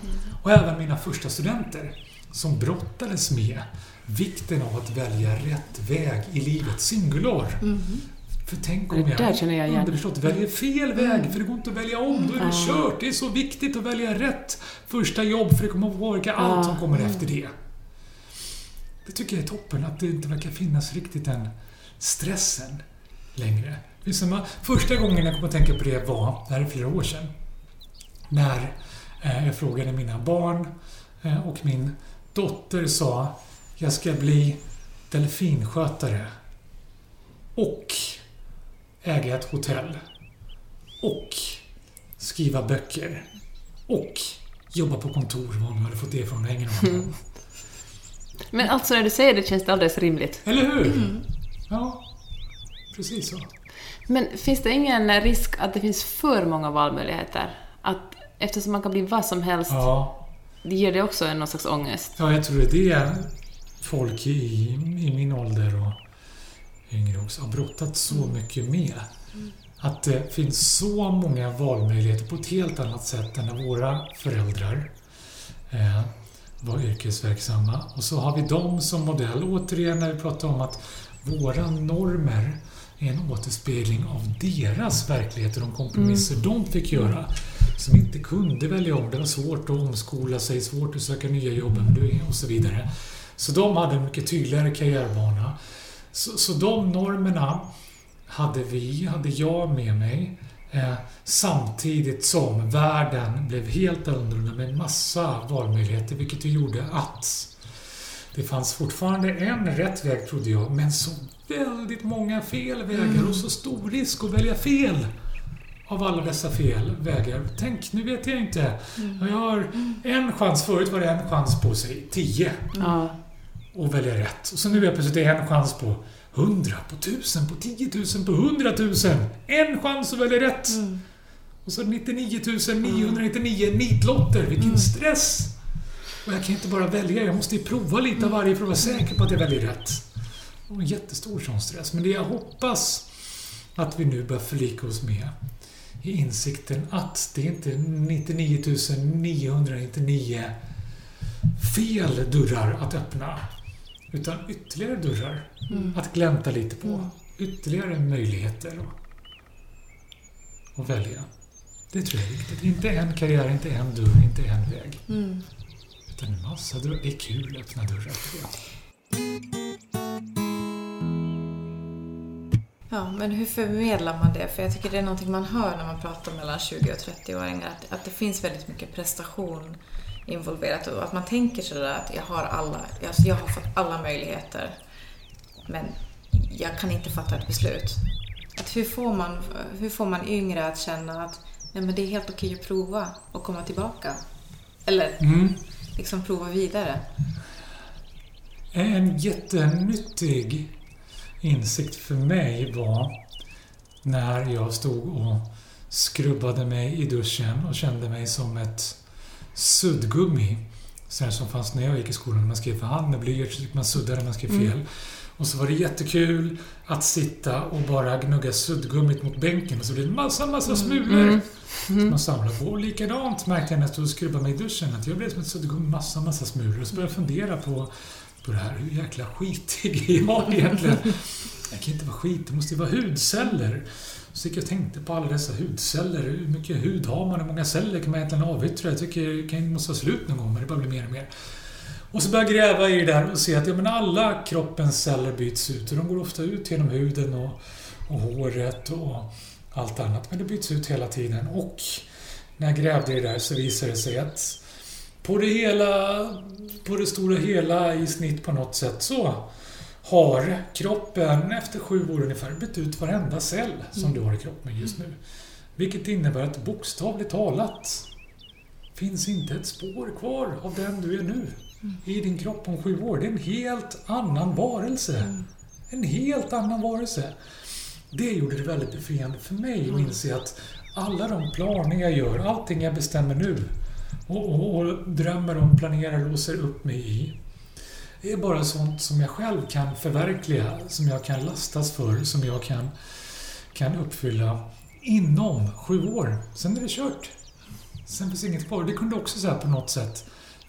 Och även mina första studenter som brottades med vikten av att välja rätt väg i livet, singular. För tänk om jag där känner jag igen. underförstått väljer fel väg, för det går inte att välja om. Då är det Ah. kört. Det är så viktigt att välja rätt första jobb, för det kommer att påverka allt som kommer efter det. Det tycker jag är toppen, att det inte verkar finnas riktigt den stressen längre. Första gången jag kom att tänka på det var, det här är flera år sedan, när eh, jag frågade mina barn eh, och min dotter sa jag ska bli delfinskötare och äga ett hotell och skriva böcker och jobba på kontor, var hon hade fått det ifrån, jag om. Men alltså när du säger det känns det alldeles rimligt. Eller hur? Ja, precis så. Men finns det ingen risk att det finns för många valmöjligheter? Att eftersom man kan bli vad som helst, Ja, det ger det också en någon slags ångest? ja jag tror det är folk i, i min ålder och yngre också har brottats så mycket med. Att det finns så många valmöjligheter på ett helt annat sätt än när våra föräldrar eh, var yrkesverksamma. Och så har vi dem som modell. Återigen när vi pratar om att våra normer en återspegling av deras verklighet och de kompromisser de fick göra. Som inte kunde välja om. Det var svårt att omskola sig, svårt att söka nya jobb och så vidare. Så de hade en mycket tydligare karriärbana. Så, så de normerna hade vi, hade jag med mig. Eh, samtidigt som världen blev helt annorlunda med massa valmöjligheter vilket gjorde att det fanns fortfarande en rätt väg trodde jag, men så väldigt många fel vägar och så stor risk att välja fel av alla dessa fel vägar. Tänk, nu vet jag inte. Jag har en chans, förut var det en chans på sig, tio Ja. och välja rätt. Och så nu är jag plötsligt en chans på 100, på 1000, på 10 000, på 100 000. En chans att välja rätt. Och så 99 999 nitlotter. Vilken stress! Och jag kan inte bara välja, jag måste ju prova lite av varje för att vara säker på att jag väljer rätt. Och en jättestor sån stress. Men det jag hoppas att vi nu börjar förlika oss med är insikten att det är inte 99 999 fel dörrar att öppna. Utan ytterligare dörrar att glänta lite på. Ytterligare möjligheter att, välja. Det tror jag är viktigt. Inte en karriär, inte en dörr, inte en väg. Utan en massa dörrar. Det är kul att öppna dörrar. Ja, men hur förmedlar man det? För jag tycker det är någonting man hör när man pratar mellan 20 och 30-åringar, att, att det finns väldigt mycket prestation involverat och att man tänker sådär att jag har alla, alltså jag har fått alla möjligheter, men jag kan inte fatta ett beslut. Att hur, får man, hur får man yngre att känna att nej, men det är helt okej att prova och komma tillbaka? Eller Mm. Liksom prova vidare? En jättenyttig insikt för mig var när jag stod och skrubbade mig i duschen och kände mig som ett suddgummi. Sådär som fanns när jag gick i skolan. Man skrev för hand med blyerts, så man sudda när man skrev fel. Och så var det jättekul att sitta och bara gnugga suddgummit mot bänken och så blev det massa, massa smulor som man samlade på. Och likadant märkte jag när jag stod och skrubbade mig i duschen att jag blev som ett suddgummi, massa, massa smulor. Och så började jag fundera på, på det här. Hur jäkla skitig är jag egentligen? Jag kan inte vara skit, det måste ju vara hudceller. Så gick jag och tänkte på alla dessa hudceller. Hur mycket hud har man? Hur många celler kan man egentligen avyttra? Jag tycker det måste vara slut någon gång, men det bara blir mer och mer. Och så börjar jag gräva i det där och se att ja, men alla kroppens celler byts ut. Och de går ofta ut genom huden och, och håret och allt annat. Men det byts ut hela tiden. Och när jag grävde i det där så visade det sig att på det hela, på det stora hela i snitt på något sätt så har kroppen efter sju år ungefär bytt ut varenda cell som mm. du har i kroppen just nu. Vilket innebär att bokstavligt talat finns inte ett spår kvar av den du är nu. I din kropp om sju år. Det är en helt annan varelse. Mm. En helt annan varelse. Det gjorde det väldigt befriande för mig att inse att alla de planer jag gör, allting jag bestämmer nu och, och, och drömmer om, planerar, låser upp mig i det är bara sånt som jag själv kan förverkliga, som jag kan lastas för, som jag kan, kan uppfylla inom sju år. Sen är det kört. Sen finns inget kvar. Det kunde också så på något sätt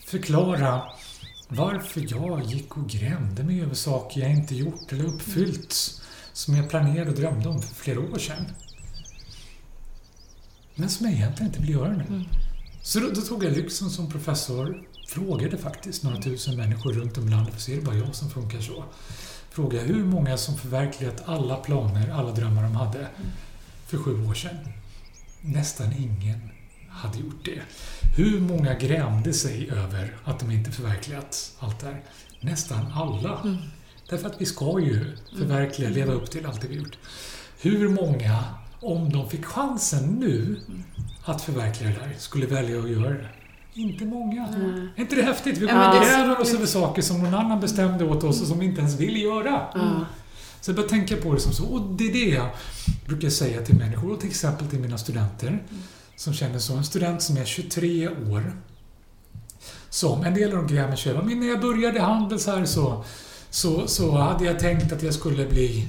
förklara varför jag gick och grämde mig över saker jag inte gjort eller uppfyllt som jag planerade och drömde om för flera år sedan. Men som jag egentligen inte vill göra nu. Mm. Så då, då, tog jag lyxen som professor frågade faktiskt några tusen människor runt om i landet, för så är det bara jag som funkar så. Frågade hur många som förverkligat alla planer, alla drömmar de hade för sju år sedan. Nästan ingen hade gjort det. Hur många grämde sig över att de inte förverkligat allt det här? Nästan alla. Mm. Därför att vi ska ju förverkliga, leva upp till allt det vi gjort. Hur många, om de fick chansen nu att förverkliga det där, skulle välja att göra det? Inte många. Mm. Är inte det häftigt? Vi går ja, och gräver oss över saker som någon annan bestämde åt oss och som vi inte ens vill göra. Mm. Så jag börjar tänka på det som så. Och det är det jag brukar säga till människor, och till exempel till mina studenter, mm. Som känner så. En student som är 23 år, som, en del av dem grämer sig Men när jag började Handels här så, så, så hade jag tänkt att jag skulle bli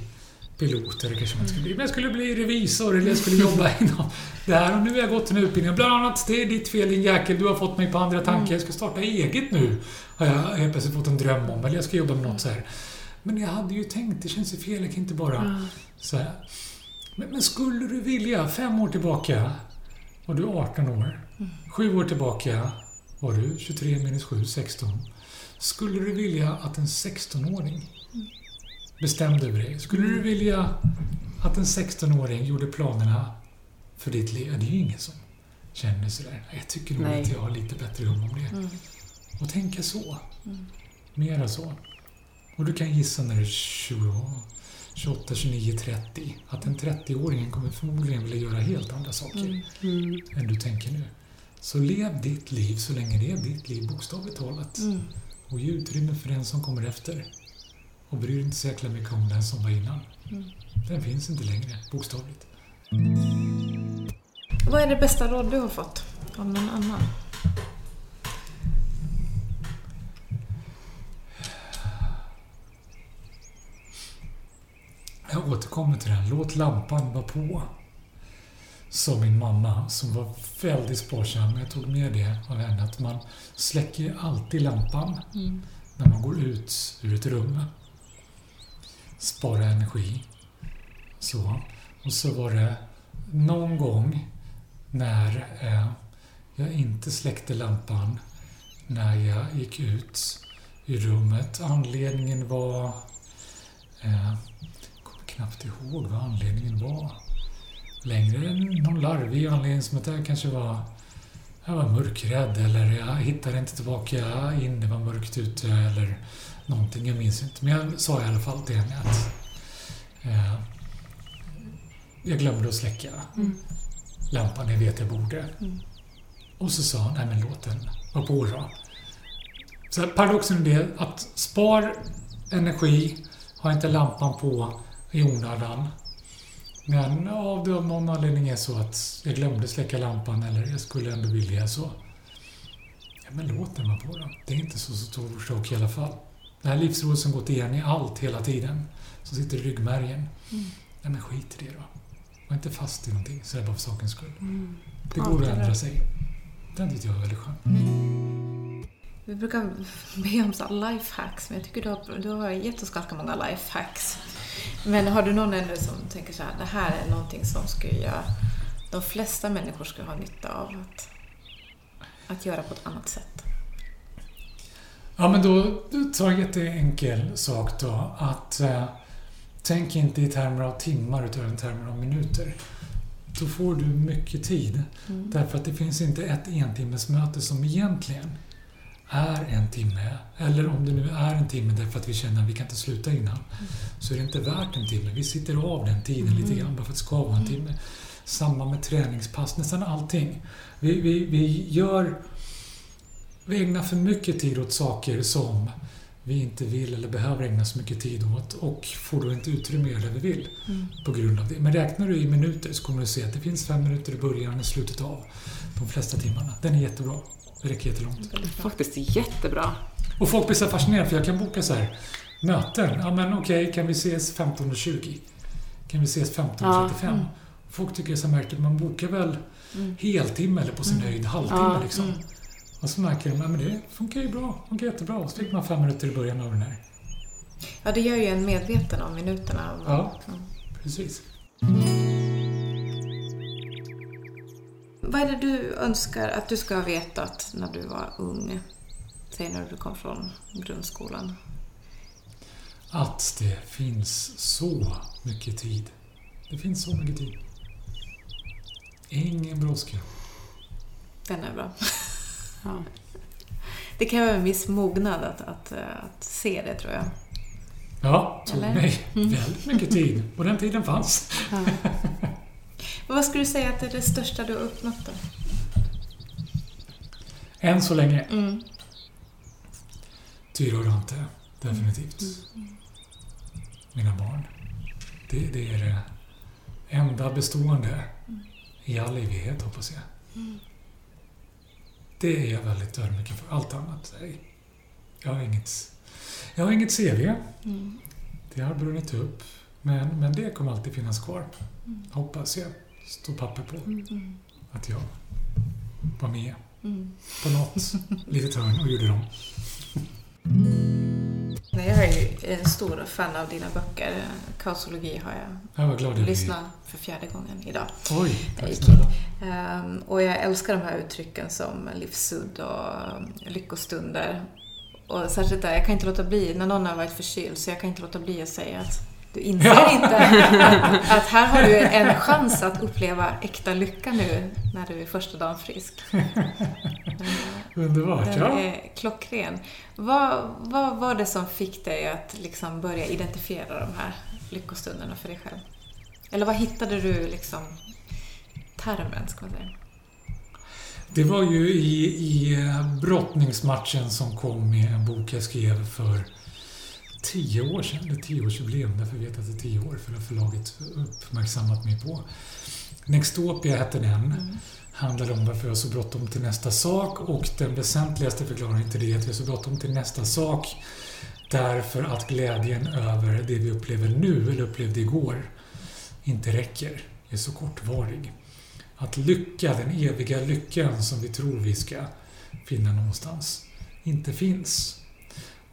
pilot, eller kanske man skulle bli. Men jag skulle bli revisor eller jag skulle jobba inom det här. Och nu har jag gått en utbildning. Bland annat, det är ditt fel din jäkel. Du har fått mig på andra tankar. Jag ska starta eget nu. Har jag helt plötsligt fått en dröm om. Eller jag ska jobba med något så här. Men jag hade ju tänkt, det känns ju fel. Jag kan inte bara mm. så här. Men, men, skulle du vilja, fem år tillbaka var du 18 år. Sju år tillbaka var du 23 minus 7, 16. Skulle du vilja att en 16-åring bestämde över dig. Skulle du vilja att en 16-åring gjorde planerna för ditt liv? Det är ju ingen som känner sådär. Jag tycker nog att jag har lite bättre hum om det. Mm. Och tänka så. Mm. Mera så. Och du kan gissa när du är 20, 28, 29, 30 att en 30-åring kommer förmodligen vilja göra helt andra saker mm. mm. än du tänker nu. Så lev ditt liv så länge det är ditt liv, bokstavligt talat. Mm. Och ge utrymme för den som kommer efter. Och bryr dig inte så jäkla mycket om den som var innan. Mm. Den finns inte längre, bokstavligt. Vad är det bästa råd du har fått av någon annan? Jag återkommer till den. Låt lampan vara på. Sa min mamma, som var väldigt sparsam. Jag tog med det av henne. Att man släcker alltid lampan mm. när man går ut ur ett rum spara energi. Så. Och så var det någon gång när eh, jag inte släckte lampan när jag gick ut i rummet. Anledningen var... Eh, knappt ihåg vad anledningen var längre. Någon larvig anledning som att jag kanske var... Jag var mörkrädd eller jag hittade inte tillbaka in, det var mörkt ute eller någonting, jag minns inte. Men jag sa i alla fall till henne att eh, jag glömde att släcka mm. lampan, jag vet jag borde. Mm. Och så sa hon, nej men låt den vara på då. Så paradoxen är det att spar energi, ha inte lampan på i onödan. Men av någon anledning är så att jag glömde släcka lampan eller jag skulle ändå vilja så. Ja, men låt den vara på då. Det är inte så stor sak i alla fall. Det här livsrådet som gått igen i allt hela tiden, som sitter i ryggmärgen. Mm. Nej, men skit i det då. Var inte fast i någonting så är det bara för sakens skull. Mm. Det går att ändra sig. Den tyckte jag var väldigt skön. Mm. Vi brukar be om så lifehacks, men jag tycker du har, du har ganska många lifehacks. Men har du någon ännu som tänker så här, det här är någonting som skulle jag, de flesta människor skulle ha nytta av att, att göra på ett annat sätt? Ja, men då tar en jätteenkel sak då. Att eh, tänk inte i termer av timmar utan i termer av minuter. Då får du mycket tid. Mm. Därför att det finns inte ett entimmesmöte som egentligen är en timme. Eller om det nu är en timme därför att vi känner att vi kan inte sluta innan. Så är det inte värt en timme. Vi sitter av den tiden lite grann bara för att det ska vara en timme. Samma med träningspass, nästan allting. Vi, vi, vi gör... Vi ägnar för mycket tid åt saker som vi inte vill eller behöver ägna så mycket tid åt och får då inte utrymme göra det vi vill på grund av det. Men räknar du i minuter så kommer du se att det finns fem minuter i början och slutet av de flesta timmarna. Den är jättebra. Det räcker jättelångt. Faktiskt jättebra. Och folk blir så fascinerade för jag kan boka så här möten. Ja men okej, kan vi ses 15.20? Kan vi ses 15.35? Ja, Folk tycker det är så märkligt. Man bokar väl heltimme eller på sin höjd halvtimme Ja, liksom. Och så märker de att det funkar ju bra. funkar jättebra. Och så fick man fem minuter i början av den här. Ja, det gör ju en medveten om minuterna. Ja. Mm. Precis. Vad är det du önskar att du ska ha vetat när du var ung? Säg när du kom från grundskolan. Att det finns så mycket tid. Det finns så mycket tid. Ingen brådska. Den är bra. Ja. Det kan vara en viss mognad att, att, att se det, tror jag. Ja, tog Eller? mig väldigt mycket tid. Och den tiden fanns. Men vad skulle du säga att det är det största du har uppnått då? Än så länge. Mm. Tyra och Dante, definitivt. Mina barn. Det, det är det enda bestående i all evighet, hoppas jag. Det är jag väldigt ödmjuk för. Allt annat, nej. Jag har inget, jag har inget CV. Mm. Det har brunnit upp. Men, men det kommer alltid finnas kvar. Hoppas jag. Står papper på. Mm. Att jag var med Mm. på något litet hörn och gjorde dem. Nej, jag är ju en stor fan av dina böcker. Kaosologi har jag Jag var glad lyssnat för fjärde gången idag. Oj, Jag. Ehm, och jag älskar de här uttrycken som livsudd och um, lyckostunder. Och särskilt där, jag kan inte låta bli, när någon har varit förkyld, så jag kan inte låta bli att säga att du inser Ja. inte att, att här har du en chans att uppleva äkta lycka nu när du är första dagen frisk. Underbart, Den ja. är klockren. Vad, vad var det som fick dig att liksom börja identifiera de här lyckostunderna för dig själv? Eller vad hittade du liksom termen, ska man säga? Det var ju i, i brottningsmatchen som kom med en bok jag skrev för tio år sedan. Är tioårsjubileum, därför vet jag att det är tio år, för det har förlaget uppmärksammat mig på. Nextopia hette den. Handlade om varför jag har så bråttom till nästa sak och den väsentligaste förklaringen till det är att jag har så bråttom till nästa sak därför att glädjen över det vi upplever nu, eller upplevde igår, inte räcker, är så kortvarig. Att lycka, den eviga lyckan som vi tror vi ska finna någonstans, inte finns.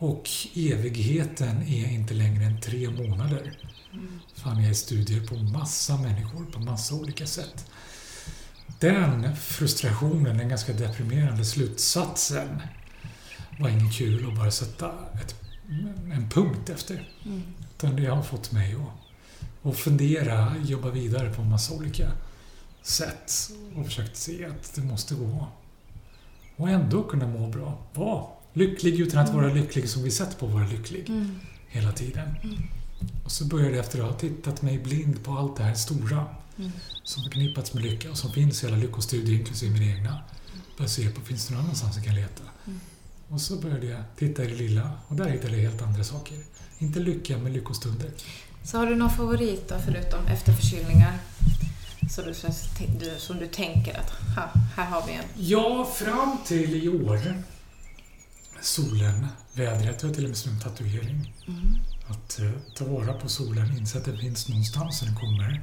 Och evigheten är inte längre än tre månader. Fann jag i studier på massa människor på massa olika sätt. Den frustrationen, den ganska deprimerande slutsatsen var ingen kul att bara sätta ett, en punkt efter. Utan det har fått mig att, att fundera, jobba vidare på en massa olika sätt och försökt se att det måste gå. Och ändå kunna må bra. Vara lycklig utan att vara lycklig som vi sett på att vara lycklig hela tiden. Och så började jag efter att ha tittat mig blind på allt det här stora som förknippats med lycka och som finns i alla lyckostudier, inklusive min egna. Började se på, finns det någon annanstans jag kan leta? Och så började jag titta i det lilla och där hittade jag helt andra saker. Inte lycka, men lyckostunder. Så har du någon favorit då, förutom efter förkylningar? Så du, som du tänker att, ha, här har vi en. Ja, fram till i år. Solen, vädret, jag har till och med en tatuering. Att eh, ta vara på solen, inse att den finns någonstans och den kommer.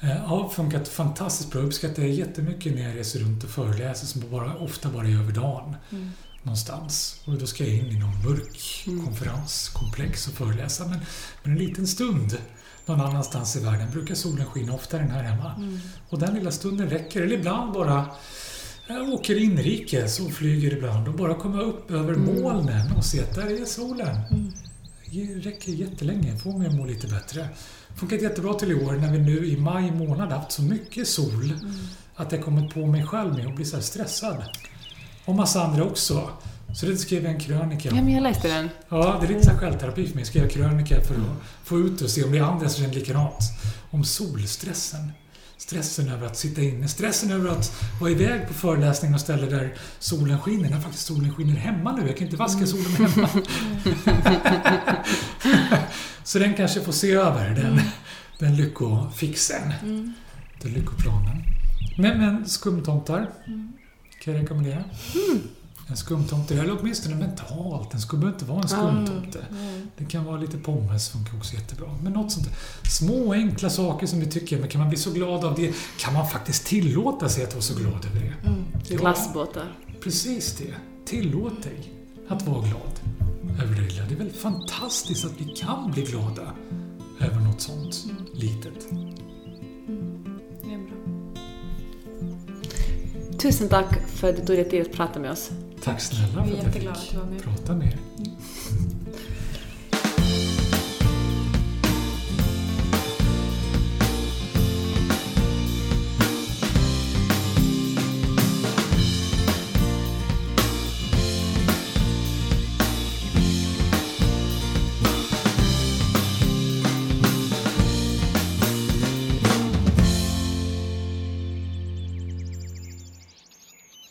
Eh, har funkat fantastiskt bra. Jag uppskattar det jättemycket när jag reser runt och föreläser som bara, ofta bara är över dagen. Någonstans. Och då ska jag in i någon mörk konferenskomplex och föreläsa. Men, men en liten stund någon annanstans i världen brukar solen skina oftare än här hemma. Och den lilla stunden räcker. Eller ibland bara Jag åker inrikes och flyger ibland och bara komma upp över Mm. molnen och se att där är solen. Det räcker jättelänge, får mig att må lite bättre. Funkat jättebra till i år när vi nu i maj månad haft så mycket sol Mm. att jag kommit på mig själv med att bli så stressad. Och massa andra också. Så det skrev jag en krönika Ja, om. men jag läste den. Ja, det är lite självterapi för mig. Skriva krönika för att få ut och se om det är andra som känner likadant. Om solstressen. Stressen över att sitta inne. Stressen över att vara iväg på föreläsning och ställen där solen skiner. När faktiskt solen skiner hemma nu. Jag kan inte vaska solen hemma. så den kanske får se över, den, den lyckofixen. Den lyckoplanen. Men, men skumtomtar kan jag rekommendera. En skumtomte, eller åtminstone mentalt. Den skulle inte vara en skumtomte. Det kan vara lite pommes, funkar också jättebra. Men något sånt där. Små enkla saker som vi tycker, men kan man bli så glad av det? Kan man faktiskt tillåta sig att vara så glad över det? Ja, Glassbåtar. precis det. Tillåt dig att vara glad över det lilla. Det är väl fantastiskt att vi kan bli glada över något sånt litet. Det är bra. Tusen tack för att du tog dig tid att prata med oss. Tack snälla för att jag fick prata med er.